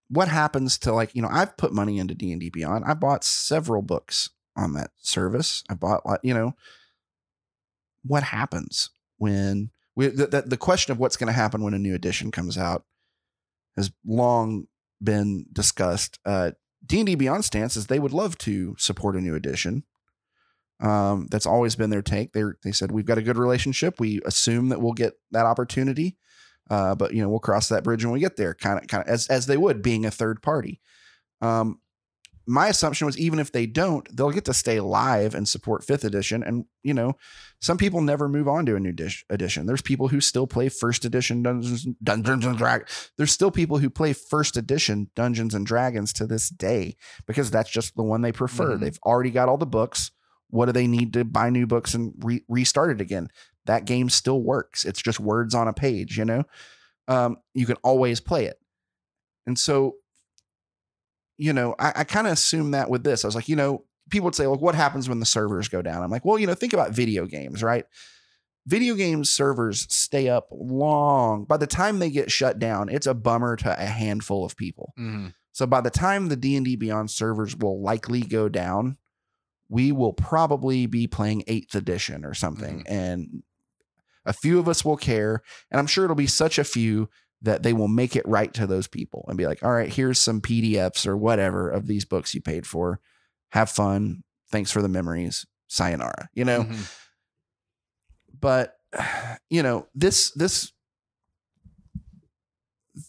what happens to like you know I've put money into D and D Beyond. I bought several books on that service. I bought like you know what happens when we the, the, the question of what's going to happen when a new edition comes out has long been discussed. Uh, D&D Beyond stance is they would love to support a new edition. Um, that's always been their take. They they said we've got a good relationship. We assume that we'll get that opportunity, uh, but you know we'll cross that bridge when we get there. Kind of kind of as as they would being a third party. Um, my assumption was even if they don't, they'll get to stay live and support fifth edition. And you know, some people never move on to a new dish edition. There's people who still play first edition Dungeons Dungeons and Dragons. There's still people who play first edition Dungeons and Dragons to this day because that's just the one they prefer. Mhm. They've already got all the books. What do they need to buy new books and re- restart it again? That game still works. It's just words on a page, you know. Um, you can always play it, and so you know, I, I kind of assume that with this. I was like, you know, people would say, like, what happens when the servers go down? I'm like, well, you know, think about video games, right? Video game servers stay up long. By the time they get shut down, it's a bummer to a handful of people. Mhm. So by the time the D&D Beyond servers will likely go down, we will probably be playing 8th edition or something and a few of us will care and I'm sure it'll be such a few that they will make it right to those people and be like, "All right, here's some PDFs or whatever of these books you paid for. Have fun. Thanks for the memories. Sayonara." You know? Mhm. but you know this this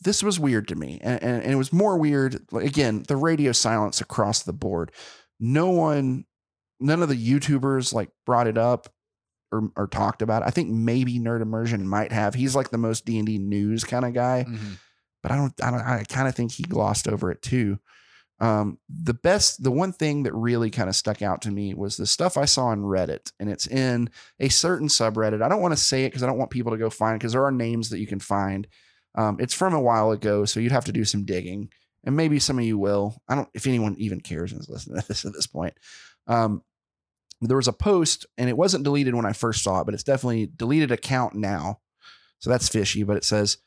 this was weird to me and, and, and it was more weird again the radio silence across the board no one none of the youtubers like brought it up or, or talked about it i think maybe nerd immersion might have he's like the most d&d news kind of guy Mhm. but I don't, I don't, I kind of think he glossed over it too. Um, the best, the one thing that really kind of stuck out to me was the stuff I saw on Reddit, and it's in a certain subreddit. I don't want to say it because I don't want people to go find because there are names that you can find. Um, it's from a while ago, so you'd have to do some digging, and maybe some of you will. I don't, if anyone even cares and is listening to this at this point. Um, there was a post, and it wasn't deleted when I first saw it, but it's definitely deleted account now. So that's fishy, but it says,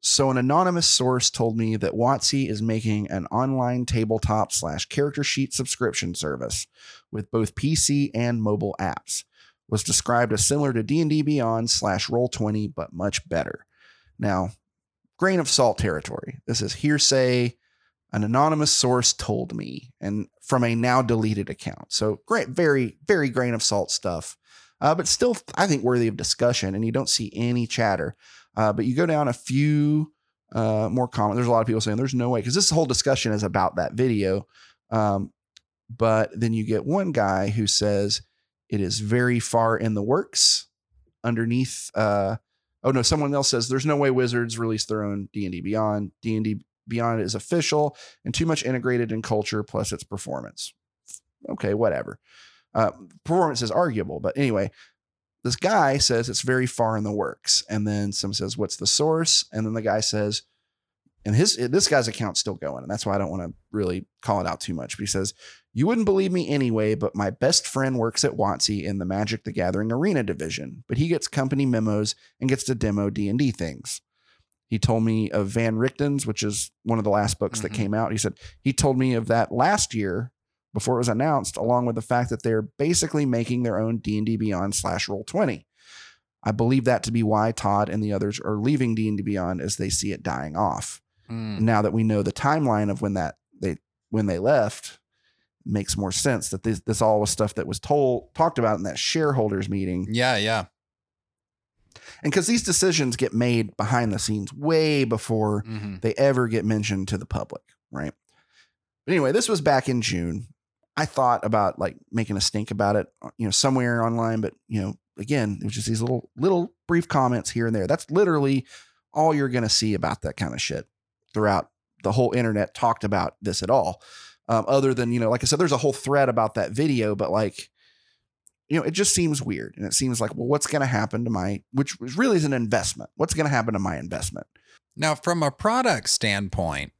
so an anonymous source told me that WotC is making an online tabletop slash character sheet subscription service with both PC and mobile apps. Was described as similar to D&D Beyond slash Roll20, but much better. Now, grain of salt territory. This is hearsay. An anonymous source told me, and from a now deleted account. So great, very, very grain of salt stuff. Uh, but still, I think worthy of discussion. And you don't see any chatter. Uh, but you go down a few uh, more comments. There's a lot of people saying there's no way because this whole discussion is about that video. Um, but then you get one guy who says it is very far in the works. Underneath, uh, oh no, someone else says there's no way Wizards release their own d&d beyond D and D Beyond. Beyond is official and too much integrated in culture plus its performance. Okay, whatever. Uh, performance is arguable, but anyway, this guy says it's very far in the works and then some says what's the source and then the guy says and his this guy's account's still going and that's why i don't want to really call it out too much but he says you wouldn't believe me anyway but my best friend works at WotC in the magic the gathering arena division but he gets company memos and gets to demo d&d things he told me of van richten's which is one of the last books that Mhm. came out he said he told me of that last year before it was announced, along with the fact that they're basically making their own D&D Beyond slash Roll 20. I believe that to be why Todd and the others are leaving D&D Beyond as they see it dying off. Mm. Now that we know the timeline of when that they when they left, makes more sense that this this all was stuff that was told talked about in that shareholders meeting. Yeah, yeah. And because these decisions get made behind the scenes way before hmm they ever get mentioned to the public, right? But anyway, this was back in June. I thought about like making a stink about it, uh, you know, somewhere online, but you know, again, it was just these little little brief comments here and there. That's literally all you're going to see about that kind of shit throughout the whole internet talked about this at all. Um, other than, you know, like I said, there's a whole thread about that video, but like, you know, it just seems weird. And it seems like, well, what's going to happen to my, which really is an investment. What's going to happen to my investment? Now, from a product standpoint,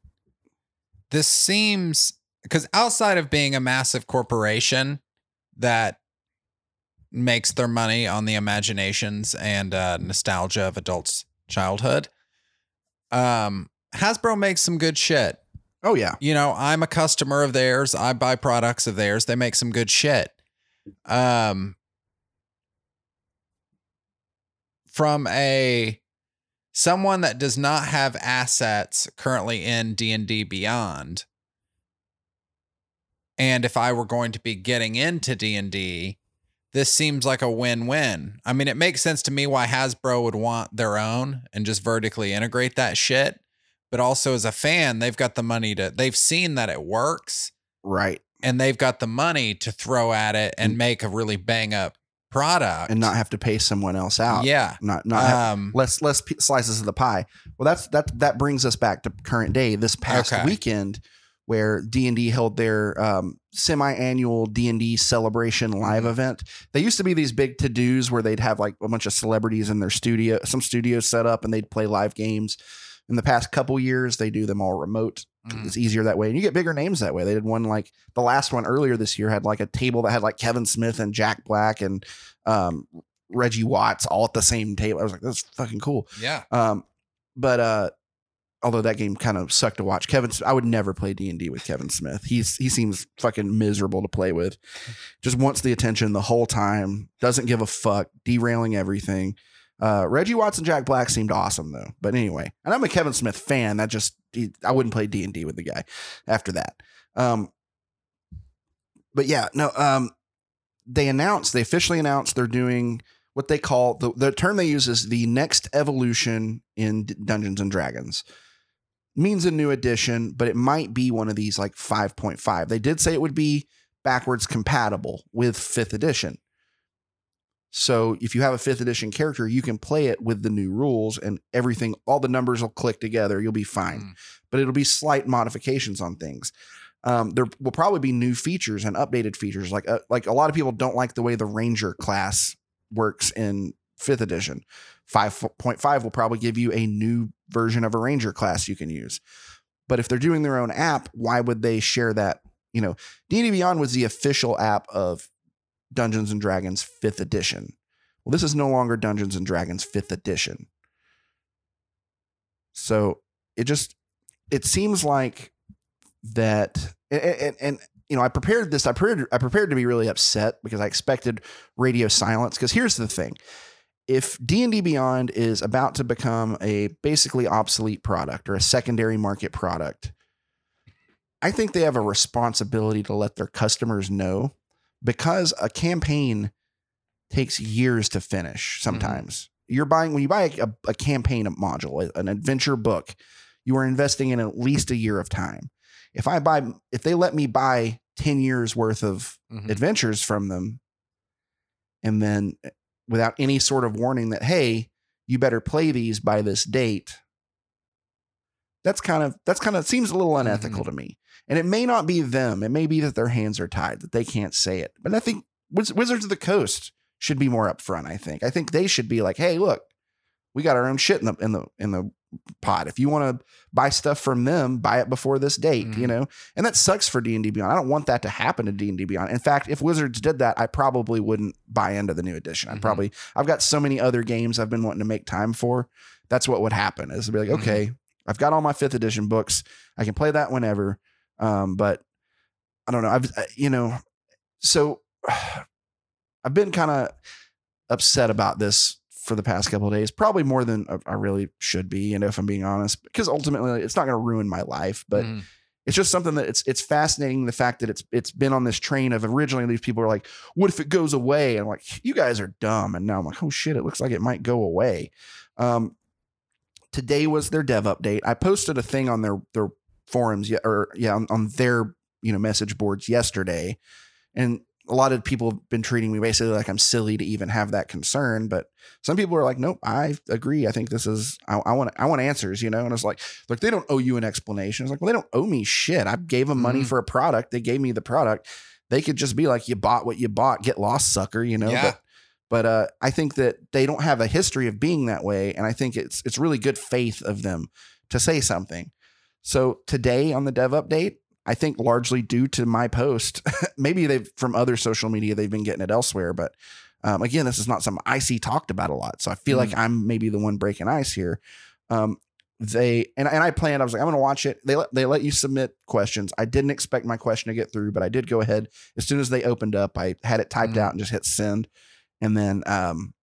this seems because outside of being a massive corporation that makes their money on the imaginations and uh, nostalgia of adults' childhood, um, Hasbro makes some good shit. Oh, yeah. You know, I'm a customer of theirs. I buy products of theirs. They make some good shit. Um, from a someone that does not have assets currently in D&D Beyond and if I were going to be getting into D&D this seems like a win-win. I mean, it makes sense to me why Hasbro would want their own and just vertically integrate that shit, but also as a fan, they've got the money to they've seen that it works Right. And they've got the money to throw at it and Mm. make a really bang up product And not have to pay someone else out. Yeah. Not, not have, Um less less p- slices of the pie. Well, that's that that brings us back to current day. This past Okay. weekend, where D and D held their um, semi-annual D and D celebration live Mhm. event. They used to be these big to dos where they'd have like a bunch of celebrities in their studio, some studios set up, and they'd play live games. In the past couple years, they do them all remote. Mm, It's easier that way, and you get bigger names that way. They did one like the last one earlier this year had like a table that had like Kevin Smith and Jack Black and um, Reggie Watts all at the same table. I was like, that's fucking cool. yeah. Um, but uh, although that game kind of sucked to watch, Kevin, I would never play D and D with Kevin Smith. He's he seems fucking miserable to play with. Just wants the attention the whole time. Doesn't give a fuck. Derailing everything. Uh, Reggie Watts and Jack Black seemed awesome though. But anyway, and I'm a Kevin Smith fan. That just I wouldn't play D and D with the guy after that. Um, but yeah, no. Um, they announced they officially announced they're doing what they call the, the term they use is the next evolution in D- Dungeons and Dragons. Means a new edition, but it might be one of these like 5.5. They did say it would be backwards compatible with 5th edition. So if you have a 5th edition character, you can play it with the new rules and everything, all the numbers will click together. You'll be fine. Mm. But it'll be slight modifications on things. Um, there will probably be new features and updated features. Like uh, like a lot of people don't like the way the Ranger class works in fifth edition. Five point five will probably give you a new version of a Ranger class you can use. But if they're doing their own app, why would they share that? You know, D&D Beyond was the official app of Dungeons and Dragons fifth edition. Well, this is no longer Dungeons and Dragons fifth edition. So it just it seems like that and, and, and you know i prepared this i prepared i prepared to be really upset because i expected radio silence because here's the thing if d&d beyond is about to become a basically obsolete product or a secondary market product i think they have a responsibility to let their customers know because a campaign takes years to finish sometimes you're buying when you buy a, a campaign module an adventure book you are investing in at least a year of time if I buy, if they let me buy 10 years worth of Mhm. adventures from them, and then eh, without any sort of warning that, hey, you better play these by this date, that's kind of, that's kind of seems a little unethical to me. And it may not be them. It may be that their hands are tied, that they can't say it. But I think Wiz- Wizards of the Coast should be more upfront. I think. I think they should be like, hey, look, we got our own shit in the in the in the pot. If you want to buy stuff from them, buy it before this date, you Mhm. know? And that sucks for D&D Beyond. I don't want that to happen to D&D Beyond. In fact, if Wizards did that, I probably wouldn't buy into the new edition. I Mhm. probably I've got so many other games I've been wanting to make time for. That's what would happen. Is to be like, Mhm. okay, I've got all my 5th edition books. I can play that whenever. Um, but I don't know. I've I- you know, so I've been kind of upset about this for the past couple of days, probably more than I really should be, you know, if I'm being honest, because ultimately it's not going to ruin my life, but Mhm. it's just something that it's it's fascinating the fact that it's it's been on this train of originally these people are like, what if it goes away? And I'm like, you guys are dumb. And now I'm like, oh shit, it looks like it might go away. Um, today was their dev update. I posted a thing on their their forums, or yeah, on, on their you know message boards yesterday, and a lot of people have been treating me basically like I'm silly to even have that concern. But some people are like, nope, I agree. I think this is I, I want I want answers, you know. And it's like, look, they don't owe you an explanation. It's like, well, they don't owe me shit. I gave them money Mhm. for a product. They gave me the product. They could just be like, you bought what you bought. Get lost, sucker. You know. Yeah. But but uh, I think that they don't have a history of being that way, and I think it's it's really good faith of them to say something. So today on the dev update, I think largely due to my post, maybe they've from other social media they've been getting it elsewhere, but um, again, this is not something I see talked about a lot. So I feel like I'm maybe the one breaking ice here. Um, they and, and I planned. I was like, I'm going to watch it. They let they let you submit questions. I didn't expect my question to get through, but I did go ahead as soon as they opened up. I had it typed Mhm. out and just hit send, and then um,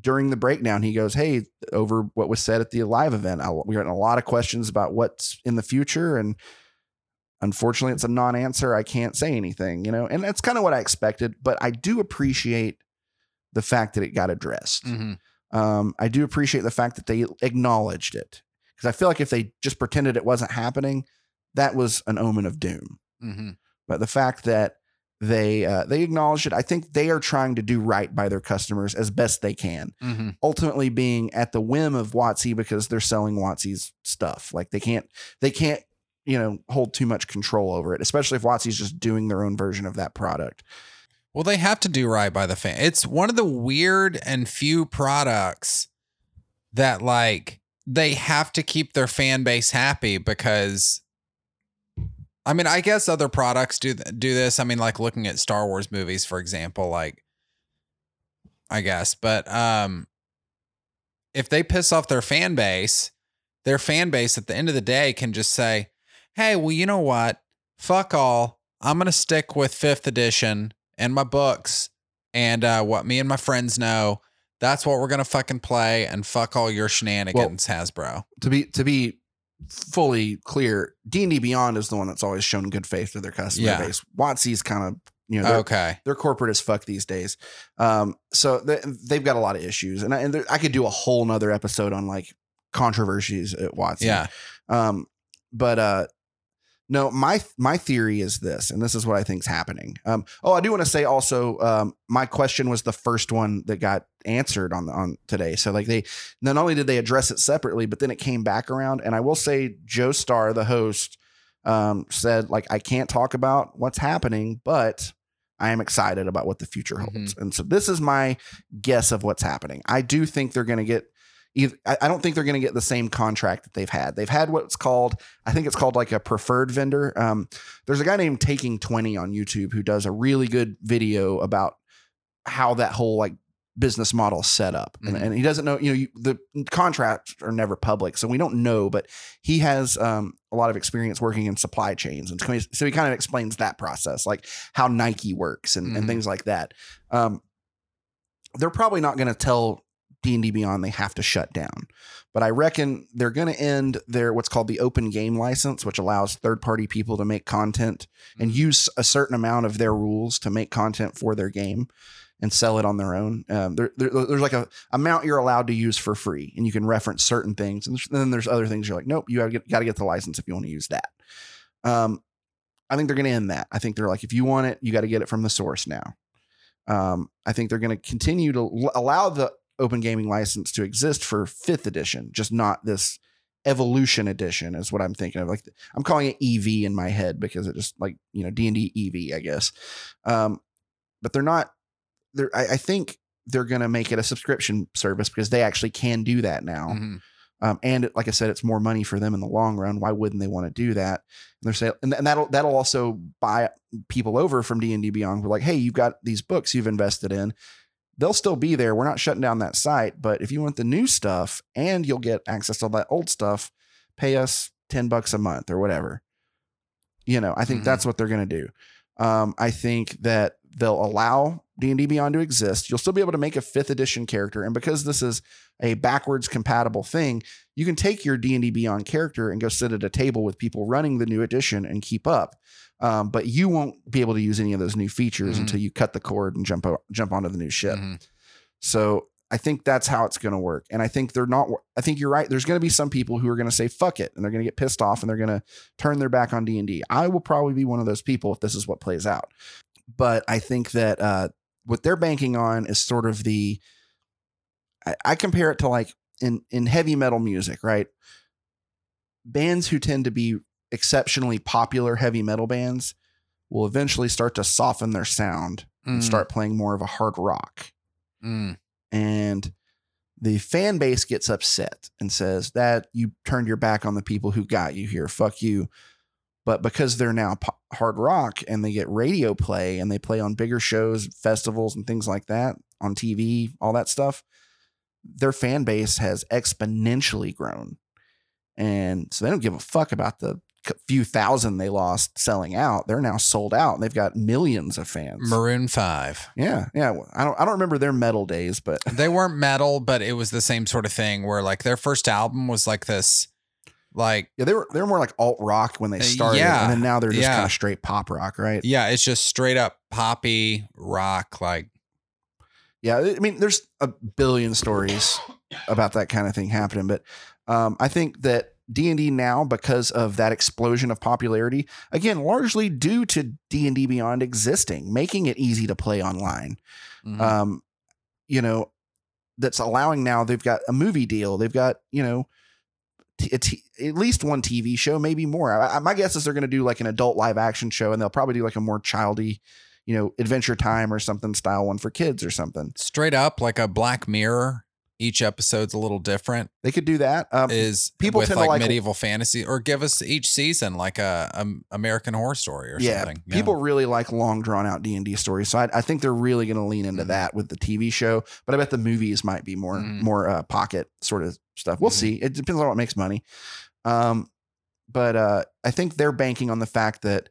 during the breakdown, he goes, "Hey, over what was said at the live event, I, we got a lot of questions about what's in the future, and unfortunately, it's a non-answer. I can't say anything, you know, and that's kind of what I expected. But I do appreciate the fact that it got addressed. Mhm. Um, I do appreciate the fact that they acknowledged it because I feel like if they just pretended it wasn't happening, that was an omen of doom. Mhm. But the fact that they uh, they acknowledged it, I think they are trying to do right by their customers as best they can. Mhm. Ultimately, being at the whim of Watsy because they're selling Watsy's stuff. Like they can't they can't you know hold too much control over it, especially if Watsy's just doing their own version of that product. Well, they have to do right by the fan. It's one of the weird and few products that like they have to keep their fan base happy because I mean, I guess other products do th- do this. I mean, like looking at Star Wars movies for example, like I guess, but um if they piss off their fan base, their fan base at the end of the day can just say, "Hey, well, you know what? Fuck all. I'm going to stick with 5th edition and my books and uh, what me and my friends know. That's what we're gonna fucking play, and fuck all your shenanigans, Hasbro. to be to be fully clear, D and D Beyond is the one that's always shown good faith to their customer Yeah. base. Watsy's kind of you know they're, Okay, they're corporate as fuck these days. Um, so they, they've got a lot of issues, and I, and I could do a whole nother episode on like controversies at Watsy. yeah, Um, but uh, no, my my theory is this, and this is what I think is happening. Um, oh, I do want to say also, um, my question was the first one that got answered on on today. So like they not only did they address it separately, but then it came back around. And I will say, Joe Starr, the host, um, said like I can't talk about what's happening, but I am excited about what the future holds. And so this is my guess of what's happening. I do think they're going to get. Either, I don't think they're going to get the same contract that they've had. They've had what's called, I think it's called like a preferred vendor. Um, there's a guy named Taking Twenty on YouTube who does a really good video about how that whole like business model is set up, and, Mhm. and he doesn't know. You know, you, the contracts are never public, so we don't know. But he has um, a lot of experience working in supply chains, and so he- kind of explains that process, like how Nike works and, and Mhm. things like that. Um, they're probably not going to tell D&D Beyond they have to shut down. But I reckon they're going to end their what's called the open game license, which allows third-party people to make content and Mhm. use a certain amount of their rules to make content for their game and sell it on their own. Um, there, there- there's like a amount you're allowed to use for free, and you can reference certain things. And then there's other things you're like, nope, you got to get, got to get the license if you want to use that. Um, I think they're going to end that. I think they're like, if you want it, you got to get it from the source now. Um, I think they're going to continue to l- allow the open gaming license to exist for fifth edition, just not this evolution edition is what I'm thinking of. Like I'm calling it EV in my head because it just like, you know, D and D EV, I guess. Um, but they're not, they're, I, I think they're going to make it a subscription service because they actually can do that now. Mhm. Um, and like I said, it's more money for them in the long run. Why wouldn't they want to do that? And they're saying, and, and that'll that'll also buy people over from D and D Beyond. We're like, hey, you've got these books you've invested in. They'll still be there. We're not shutting down that site. But if you want the new stuff and you'll get access to all that old stuff, pay us ten bucks a month or whatever. You know, I think Mhm. that's what they're going to do. Um, I think that they'll allow D and D Beyond to exist. You'll still be able to make a fifth edition character, and because this is a backwards compatible thing, you can take your D and D Beyond character and go sit at a table with people running the new edition and keep up. Um, but you won't be able to use any of those new features Mhm. until you cut the cord and jump o- jump onto the new ship. Mhm. So I think that's how it's going to work. And I think they're not, I think you're right. There's going to be some people who are going to say, fuck it. And they're going to get pissed off and they're going to turn their back on D&D. I will probably be one of those people if this is what plays out. but I think that uh, what they're banking on is sort of the. I, I compare it to like in in heavy metal music, right? Bands who tend to be exceptionally popular heavy metal bands will eventually start to soften their sound and Mm, start playing more of a hard rock. mm, And the fan base gets upset and says that you turned your back on the people who got you here. Fuck you. But because they're now po- hard rock and they get radio play and they play on bigger shows, festivals, and things like that on TV, all that stuff, their fan base has exponentially grown. And so they don't give a fuck about the few thousand they lost selling out. They're now sold out and they've got millions of fans. Maroon Five. yeah, yeah. I don't I don't remember their metal days, but They weren't metal, but it was the same sort of thing where like their first album was like this, like Yeah, they were they were more like alt rock when they Uh, started, yeah, and then now they're just yeah. kind of straight pop rock, right? yeah, it's just straight up poppy rock. Like Yeah, I mean, there's a billion stories about that kind of thing happening, but um, I think that D and D now, because of that explosion of popularity, again, largely due to D and D Beyond existing, making it easy to play online. mhm. um, you know, that's allowing now they've got a movie deal. They've got, you know, t- t- at least one TV show, maybe more. I, I- my guess is they're going to do like an adult live action show and they'll probably do like a more childy, you know, Adventure Time or something style one for kids or something. straight up like a Black Mirror. Each episode's a little different. They could do that. Um, Is people with tend to like, like- medieval fantasy, or give us each season like a, um American Horror Story or yeah, something. people really like long drawn out D and D stories, so I, I think they're really going to lean into Mhm. that with the TV show. But I bet the movies might be more Mhm. more uh, pocket sort of stuff. We'll Mhm. see. It depends on what makes money. Um, but uh, I think they're banking on the fact that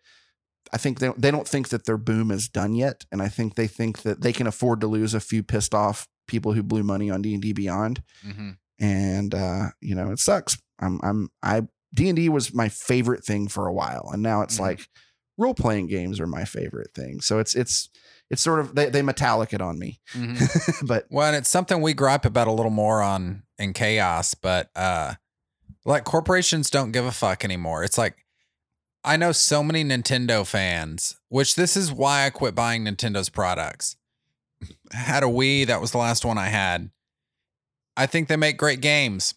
I think they they don't think that their boom is done yet, and I think they think that they can afford to lose a few pissed off people who blew money on D and D Beyond Mhm. and uh, you know it sucks. I'm I'm I D and D was my favorite thing for a while, and now it's Mhm. like role playing games are my favorite thing. So it's it's it's sort of they they Metallica'd it on me, Mhm. but Well, and it's something we gripe about a little more on in chaos, but uh like corporations don't give a fuck anymore. It's like I know so many Nintendo fans, which this is why I quit buying Nintendo's products. Had a Wii, that was the last one I had. I think they make great games.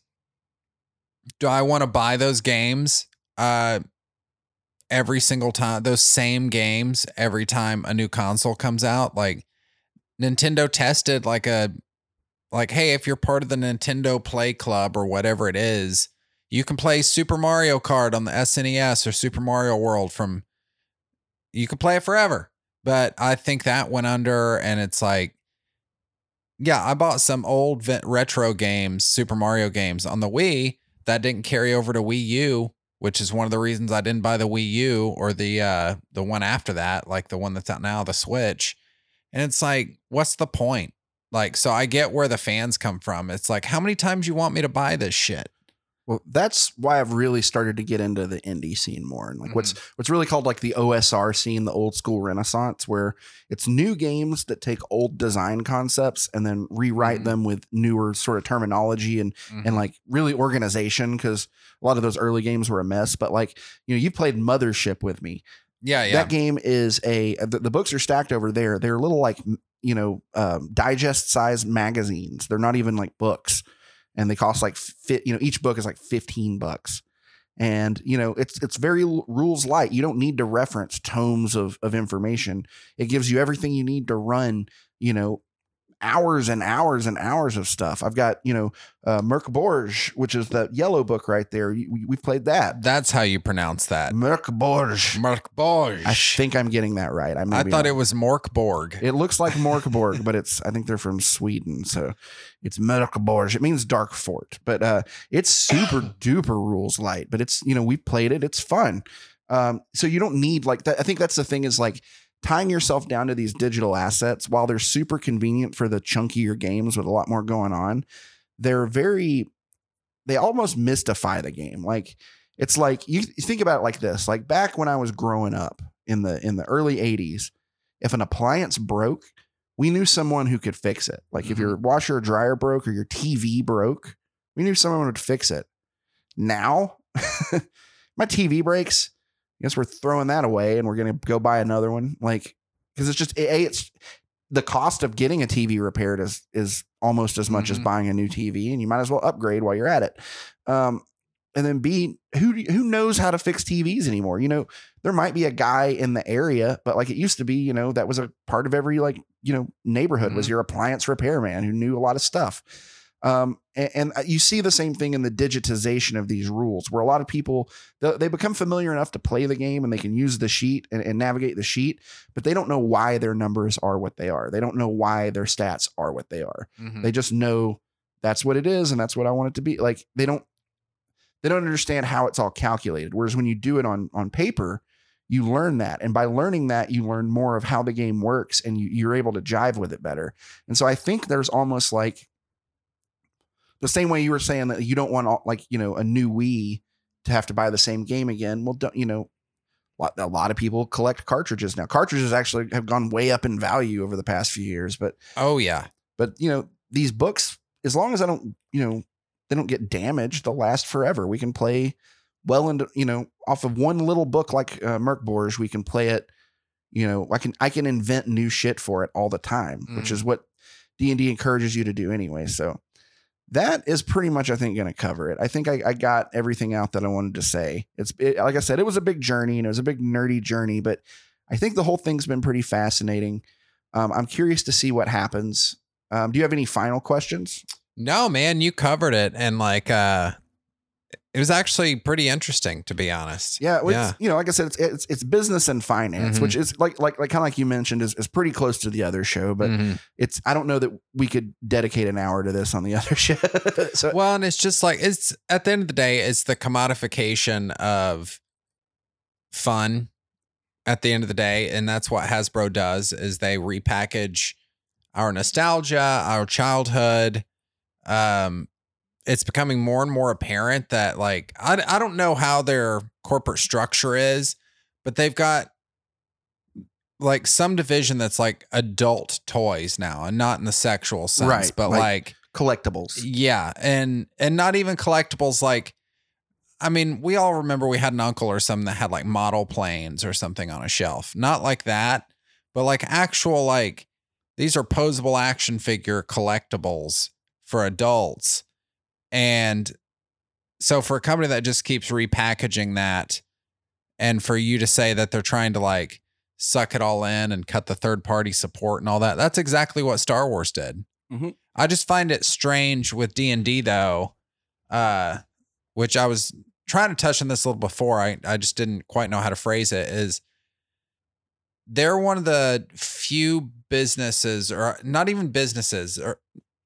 Do I want to buy those games uh every single time those same games every time a new console comes out? Like Nintendo tested like a like hey, if you're part of the Nintendo Play Club or whatever it is, you can play Super Mario Kart on the SNES or Super Mario World from you can play it forever. But I think that went under and it's like yeah, I bought some old retro games, Super Mario games on the Wii that didn't carry over to Wii U, which is one of the reasons I didn't buy the Wii U or the uh the one after that, like the one that's out now, the Switch. And it's like, what's the point? Like, so I get where the fans come from. It's like, how many times you want me to buy this shit? Well, that's why I've really started to get into the indie scene more, and like what's what's really called like the OSR scene, the old school Renaissance, where it's new games that take old design concepts and then rewrite Mhm. them with newer sort of terminology and and like really organization because a lot of those early games were a mess. But like you know, you played Mothership with me. yeah, yeah. That game is a the, the books are stacked over there. They're little like you know um, digest size magazines. They're not even like books, and they cost like fit. You know, each book is like fifteen bucks. And you know it's it's very rules light. You don't need to reference tomes of of information. It gives you everything you need to run. You know, hours and hours and hours of stuff. I've got you know uh, Merc Borge, which is the yellow book right there. We, we played that. That's how you pronounce that. Merc Borge. Mark Borg. I think I'm getting that right. I, I thought not. it was Morkborg. It looks like Morkborg, but it's I think they're from Sweden, so it's Mörkborg. It means dark fort, but uh, it's super duper rules light. But it's you know we played it. It's fun. Um, so you don't need like that. I think that's the thing is like tying yourself down to these digital assets while they're super convenient for the chunkier games with a lot more going on. They're very they almost mystify the game. Like it's like you think about it like this. Like back when I was growing up in the in the early 80s, if an appliance broke, we knew someone who could fix it. Like if mm-hmm. your washer or dryer broke or your TV broke, we knew someone would fix it. Now, my TV breaks. Guess we're throwing that away and we're gonna go buy another one. Like because it's just a it's the cost of getting a TV repaired is is almost as much as Mhm. buying a new TV, and you might as well upgrade while you're at it. Um, and then B, who who knows how to fix TVs anymore? You know, there might be a guy in the area, but like it used to be, you know, that was a part of every like you know neighborhood was Mhm. your appliance repairman who knew a lot of stuff. Um, and, and you see the same thing in the digitization of these rules, where a lot of people they, become familiar enough to play the game and they can use the sheet and, and navigate the sheet, but they don't know why their numbers are what they are. They don't know why their stats are what they are. Mhm. They just know that's what it is and that's what I want it to be. Like they don't they don't understand how it's all calculated. Whereas when you do it on on paper, you learn that. And by learning that, you learn more of how the game works and you, you're able to jive with it better. And so I think there's almost like the same way you were saying that you don't want all, like, you know, a new Wii to have to buy the same game again. Well, don't, you know, lot- a lot of people collect cartridges now. Cartridges actually have gone way up in value over the past few years, but Oh yeah. but you know, these books, as long as I don't, you know, they don't get damaged, they'll last forever. We can play well into, you know, off of one little book like uh, Merkborge, we can play it. You know, I can I can invent new shit for it all the time, which Mm. is what D and D encourages you to do anyway. So that is pretty much, I think, going to cover it. I think I, I got everything out that I wanted to say. It's it, like I said, it was a big journey and it was a big nerdy journey, but I think the whole thing's been pretty fascinating. Um, I'm curious to see what happens. Um, do you have any final questions? No, man, you covered it, and like, uh it was actually pretty interesting, to be honest. Yeah, well, Yeah. You know, like I said, it's it's, it's business and finance, Mhm. which is like like like kind of like you mentioned is, is pretty close to the other show, but Mhm. it's I don't know that we could dedicate an hour to this on the other show. so well, and it's just like it's at the end of the day, it's the commodification of fun. At the end of the day, and that's what Hasbro does is they repackage our nostalgia, our childhood. Um, it's becoming more and more apparent that like I I don't know how their corporate structure is, but they've got like some division that's like adult toys now, and not in the sexual sense, Right, but like- like collectibles. yeah, and and not even collectibles like I mean, we all remember we had an uncle or something that had like model planes or something on a shelf. Not like that, but like actual like these are posable action figure collectibles for adults. And so for a company that just keeps repackaging that and for you to say that they're trying to like suck it all in and cut the third party support and all that, that's exactly what Star Wars did. Mhm. I just find it strange with D and D though, uh, which I was trying to touch on this a little before. I I just didn't quite know how to phrase it. Is they're one of the few businesses, or not even businesses, or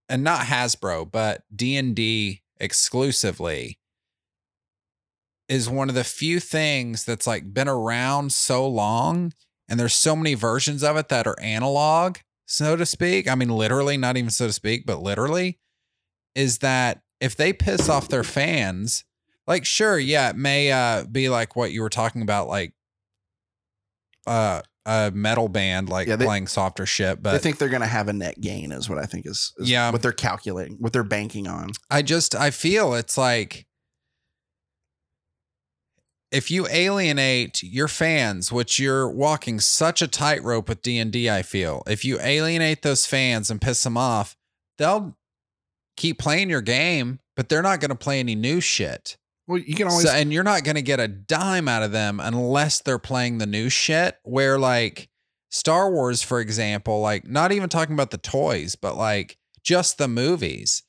and not Hasbro, but D and D exclusively is one of the few things that's like been around so long and there's so many versions of it that are analog so to speak. I mean literally not even so to speak but literally is that if they piss off their fans like sure yeah it may uh be like what you were talking about like uh a metal band like Yeah, they- playing softer shit but I think they're going to have a net gain, is what I think is, is Yeah. what they're calculating, what they're banking on. I just I feel it's like if you alienate your fans, which you're walking such a tightrope with D and D, I feel if you alienate those fans and piss them off, they'll keep playing your game, but they're not going to play any new shit. Well, you can always So, and you're not going to get a dime out of them unless they're playing the new shit. Where like Star Wars, for example, like not even talking about the toys, but like just the movies,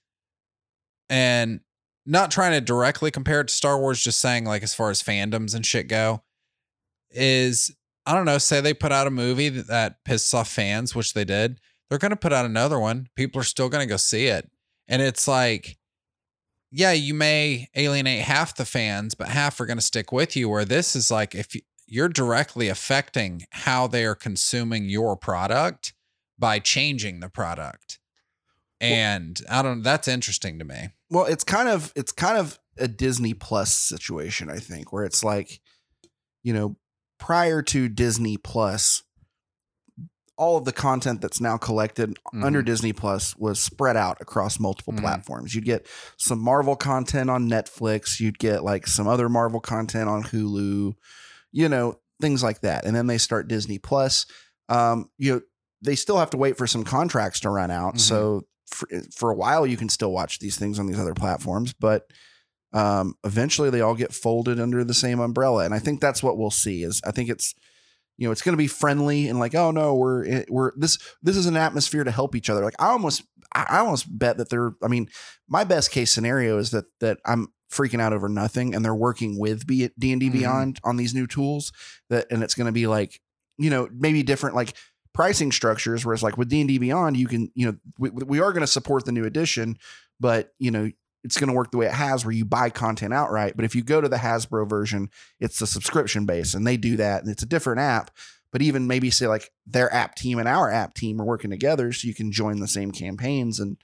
and not trying to directly compare it to Star Wars, just saying like as far as fandoms and shit go, is I don't know. Say they put out a movie that, that pisses off fans, which they did. They're going to put out another one. People are still going to go see it, and it's like yeah, you may alienate half the fans, but half are going to stick with you. Where this is like, if you- you're directly affecting how they are consuming your product by changing the product. And I don't, that's interesting to me. well it's kind of it's kind of a disney plus situation i think where it's like you know prior to disney plus all of the content that's now collected under disney plus was spread out across multiple Mhm. platforms you'd get some marvel content on netflix you'd get like some other marvel content on hulu you know things like that and then they start disney plus um, you know, they still have to wait for some contracts to run out. Mhm. So for, for a while, you can still watch these things on these other platforms, but um, eventually they all get folded under the same umbrella. And I think that's what we'll see. Is I think it's you know it's going to be friendly and like oh no we're we're this this is an atmosphere to help each other. Like I almost I almost bet that they're. I mean, my best case scenario is that that I'm freaking out over nothing and they're working with D and D Mhm. Beyond on these new tools that and it's going to be like you know maybe different like pricing structures whereas like with d&d beyond you can you know we, we are going to support the new edition but you know it's going to work the way it has where you buy content outright but if you go to the hasbro version it's a subscription base and they do that and it's a different app but even maybe say like their app team and our app team are working together so you can join the same campaigns and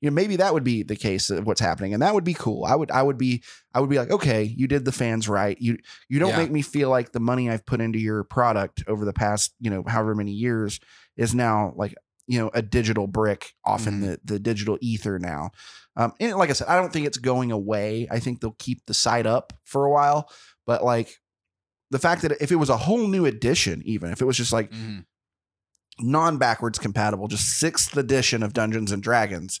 you know maybe that would be the case of what's happening and that would be cool i would i would be i would be like okay you did the fans right you you don't Yeah. make me feel like the money I've put into your product over the past, you know, however many years is now like, you know, a digital brick off in Mhm. the, the digital ether now. Um, and like I said, I don't think it's going away. I think they'll keep the site up for a while, but like the fact that if it was a whole new edition, even if it was just like Mhm. non backwards compatible, just sixth edition of Dungeons and Dragons,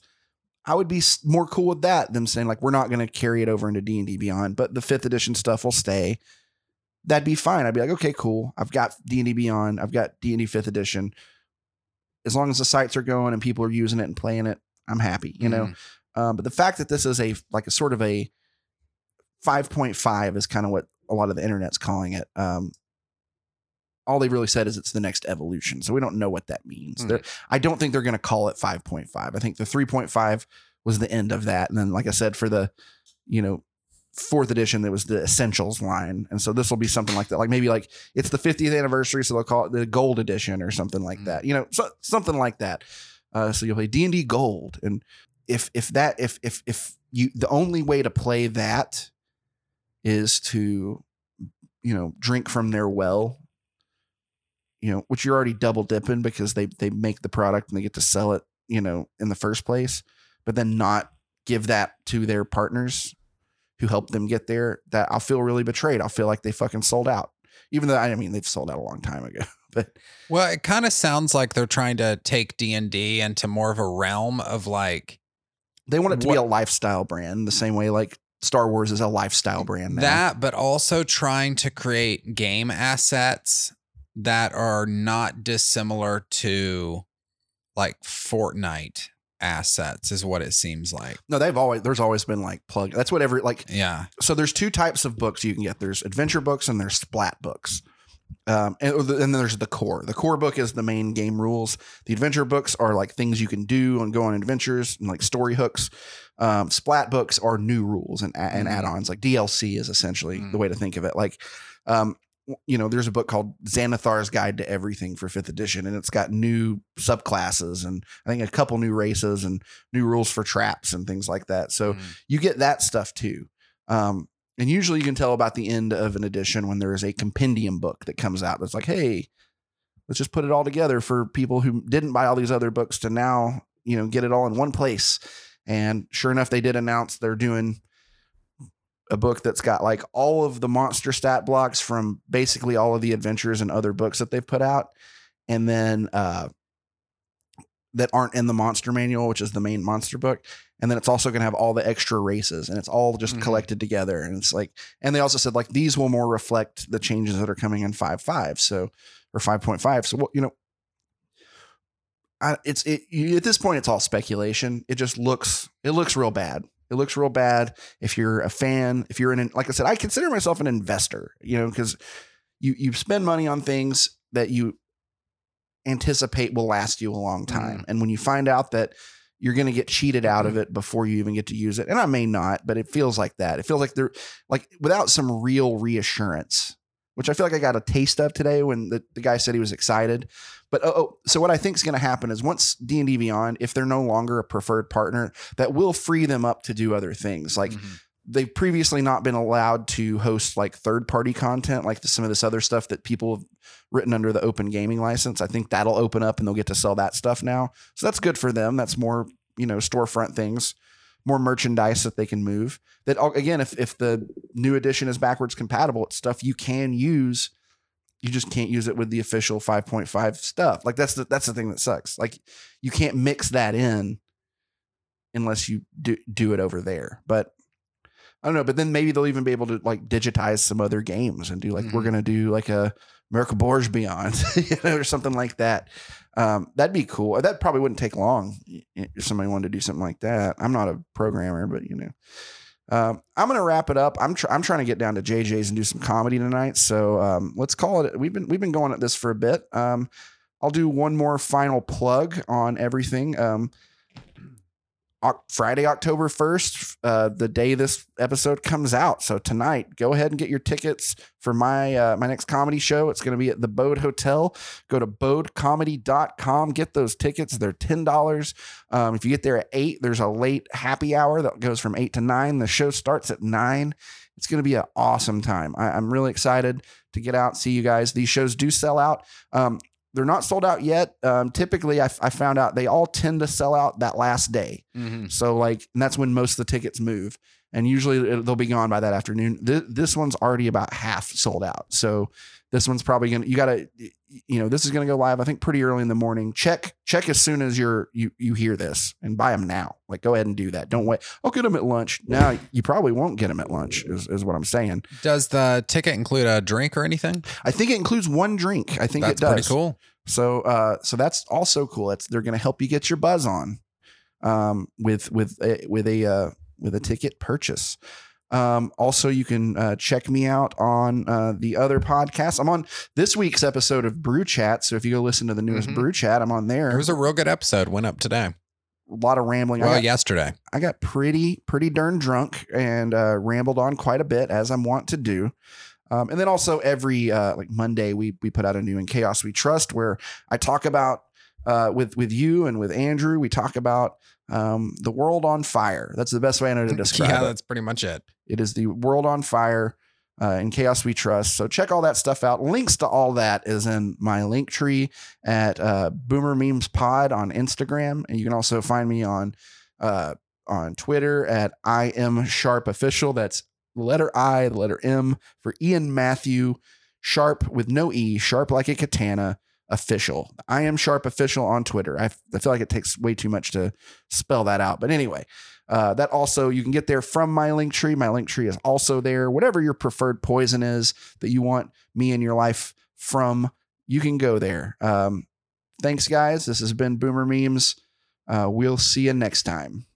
I would be more cool with that than saying like we're not going to carry it over into D and D Beyond, but the fifth edition stuff will stay. That'd be fine. I'd be like, okay, cool. I've got D and D Beyond. I've got D and D fifth edition. As long as the sites are going and people are using it and playing it, I'm happy. You know. Mhm. Um, but the fact that this is a like a sort of a 5.5 is kind of what a lot of the internet's calling it. Um, all they really said is it's the next evolution. So we don't know what that means. They're- I don't think they're going to call it 5.5. I think the 3.5 was the end of that. And then, like I said, for the, you know, fourth edition, that was the essentials line. And so this will be something like that. Like maybe like it's the 50th anniversary. So they'll call it the gold edition or something like Mm. that, you know, so, something like that. Uh, so you'll play D and D gold. And if, if that, if, if, if you, the only way to play that is to, you know, drink from their well, you know, which you're already double dipping because they they make the product and they get to sell it, you know, in the first place, but then not give that to their partners who helped them get there, that I'll feel really betrayed. I'll feel like they fucking sold out. Even though I mean they've sold out a long time ago. But Well, it kind of sounds like they're trying to take D and D into more of a realm of like they want it to be a lifestyle brand, the same way like Star Wars is a lifestyle brand now. that, but also trying to create game assets that are not dissimilar to like Fortnite assets, is what it seems like. no, they've always there's always been like plug. That's what every like Yeah. so there's two types of books you can get. There's adventure books and there's splat books. Um, and, and then there's the core. The core book is the main game rules. The adventure books are like things you can do and go on adventures and like story hooks. Um, splat books are new rules and, and Mhm. add-ons. Like DLC is essentially Mm. the way to think of it. Like, um, you know, there's a book called Xanathar's Guide to Everything for fifth edition, and it's got new subclasses and I think a couple new races and new rules for traps and things like that. So Mhm. you get that stuff too. Um, and usually you can tell about the end of an edition when there is a compendium book that comes out that's like, hey, let's just put it all together for people who didn't buy all these other books to now, you know, get it all in one place. And sure enough, they did announce they're doing a book that's got like all of the monster stat blocks from basically all of the adventures and other books that they've put out. And then uh that aren't in the monster manual, which is the main monster book. And then it's also going to have all the extra races and it's all just Mhm. collected together. And it's like, and they also said like these will more reflect the changes that are coming in 5.5. So, or 5.5. So, what, you know, I, it's it you, at this point it's all speculation. It just looks it looks real bad. It looks real bad if you're a fan. If you're an like I said, I consider myself an investor. You know, because you you spend money on things that you anticipate will last you a long time, mm. and when you find out that you're going to get cheated out of mm-hmm. it before you even get to use it, and I may not, but it feels like that. It feels like they're like without some real reassurance. Which I feel like I got a taste of today when the, the guy said he was excited. But oh, oh so what I think is going to happen is once D and D Beyond, if they're no longer a preferred partner, that will free them up to do other things. Like Mhm. they've previously not been allowed to host like third party content, like the, some of this other stuff that people have written under the open gaming license. I think that'll open up and they'll get to sell that stuff now. So that's good for them. That's more you know storefront things, more merchandise that they can move. That again, if if the new edition is backwards compatible, it's stuff you can use you just can't use it with the official 5.5 stuff. Like that's the that's the thing that sucks. Like you can't mix that in unless you do do it over there. But I don't know. But then maybe they'll even be able to like digitize some other games and do like we're Mhm. gonna do like a America Borge Beyond, you know, or something like that. Um, that'd be cool. That probably wouldn't take long if somebody wanted to do something like that. I'm not a programmer, but you know. Um, I'm gonna wrap it up. I'm tr- I'm trying to get down to JJ's and do some comedy tonight. So um, let's call it. We've been we've been going at this for a bit. Um, I'll do one more final plug on everything. Um, Friday, October 1st, uh, the day this episode comes out. So tonight, go ahead and get your tickets for my uh, my next comedy show. It's going to be at the Bode Hotel. Go to bodecomedy.com. Get those tickets. They're $10. Um, if you get there at 8, there's a late happy hour that goes from 8 to 9. The show starts at 9. It's going to be an awesome time. I, I'm really excited to get out see you guys. These shows do sell out. Um, they're not sold out yet. Um, typically, I, I found out they all tend to sell out that last day. Mm-hmm. So like, and that's when most of the tickets move, and usually they'll be gone by that afternoon. Th- this one's already about half sold out. So this one's probably gonna. You gotta, you know, this is gonna go live. I think pretty early in the morning. Check check as soon as you're you you hear this and buy them now. Like go ahead and do that. Don't wait. I'll get them at lunch. Now you probably won't get them at lunch. Is is what I'm saying. Does the ticket include a drink or anything? I think it includes one drink. I think That's it does. pretty cool. So uh so that's also cool. It's they're going to help you get your buzz on um with with a, with a uh with a ticket purchase. Um also you can uh check me out on uh the other podcasts. I'm on this week's episode of Brew Chat, so if you go listen to the newest Mhm. Brew Chat, I'm on there. It was a real good episode. Went up today. a lot of rambling. I Well, got, yesterday. I got pretty pretty darn drunk and uh, rambled on quite a bit as I'm wont to do. Um, and then also every uh, like Monday we we put out a new in Chaos We Trust where I talk about uh, with with you and with Andrew we talk about um, the world on fire. That's the best way I know to describe yeah, it. that's pretty much it. It is the world on fire uh, in chaos we trust. So check all that stuff out. Links to all that is in my link tree at uh, Boomer Memes Pod on Instagram, and you can also find me on uh, on Twitter at I am Sharp Official. That's the letter I, the letter M for Ian Matthew Sharp with no E, sharp like a katana. Official. I am Sharp Official on Twitter. I, feel like it takes way too much to spell that out. But anyway, uh, that also you can get there from my link tree. My link tree is also there. Whatever your preferred poison is that you want me in your life from, you can go there. Um, thanks, guys. This has been Boomer Memes. Uh, we'll see you next time.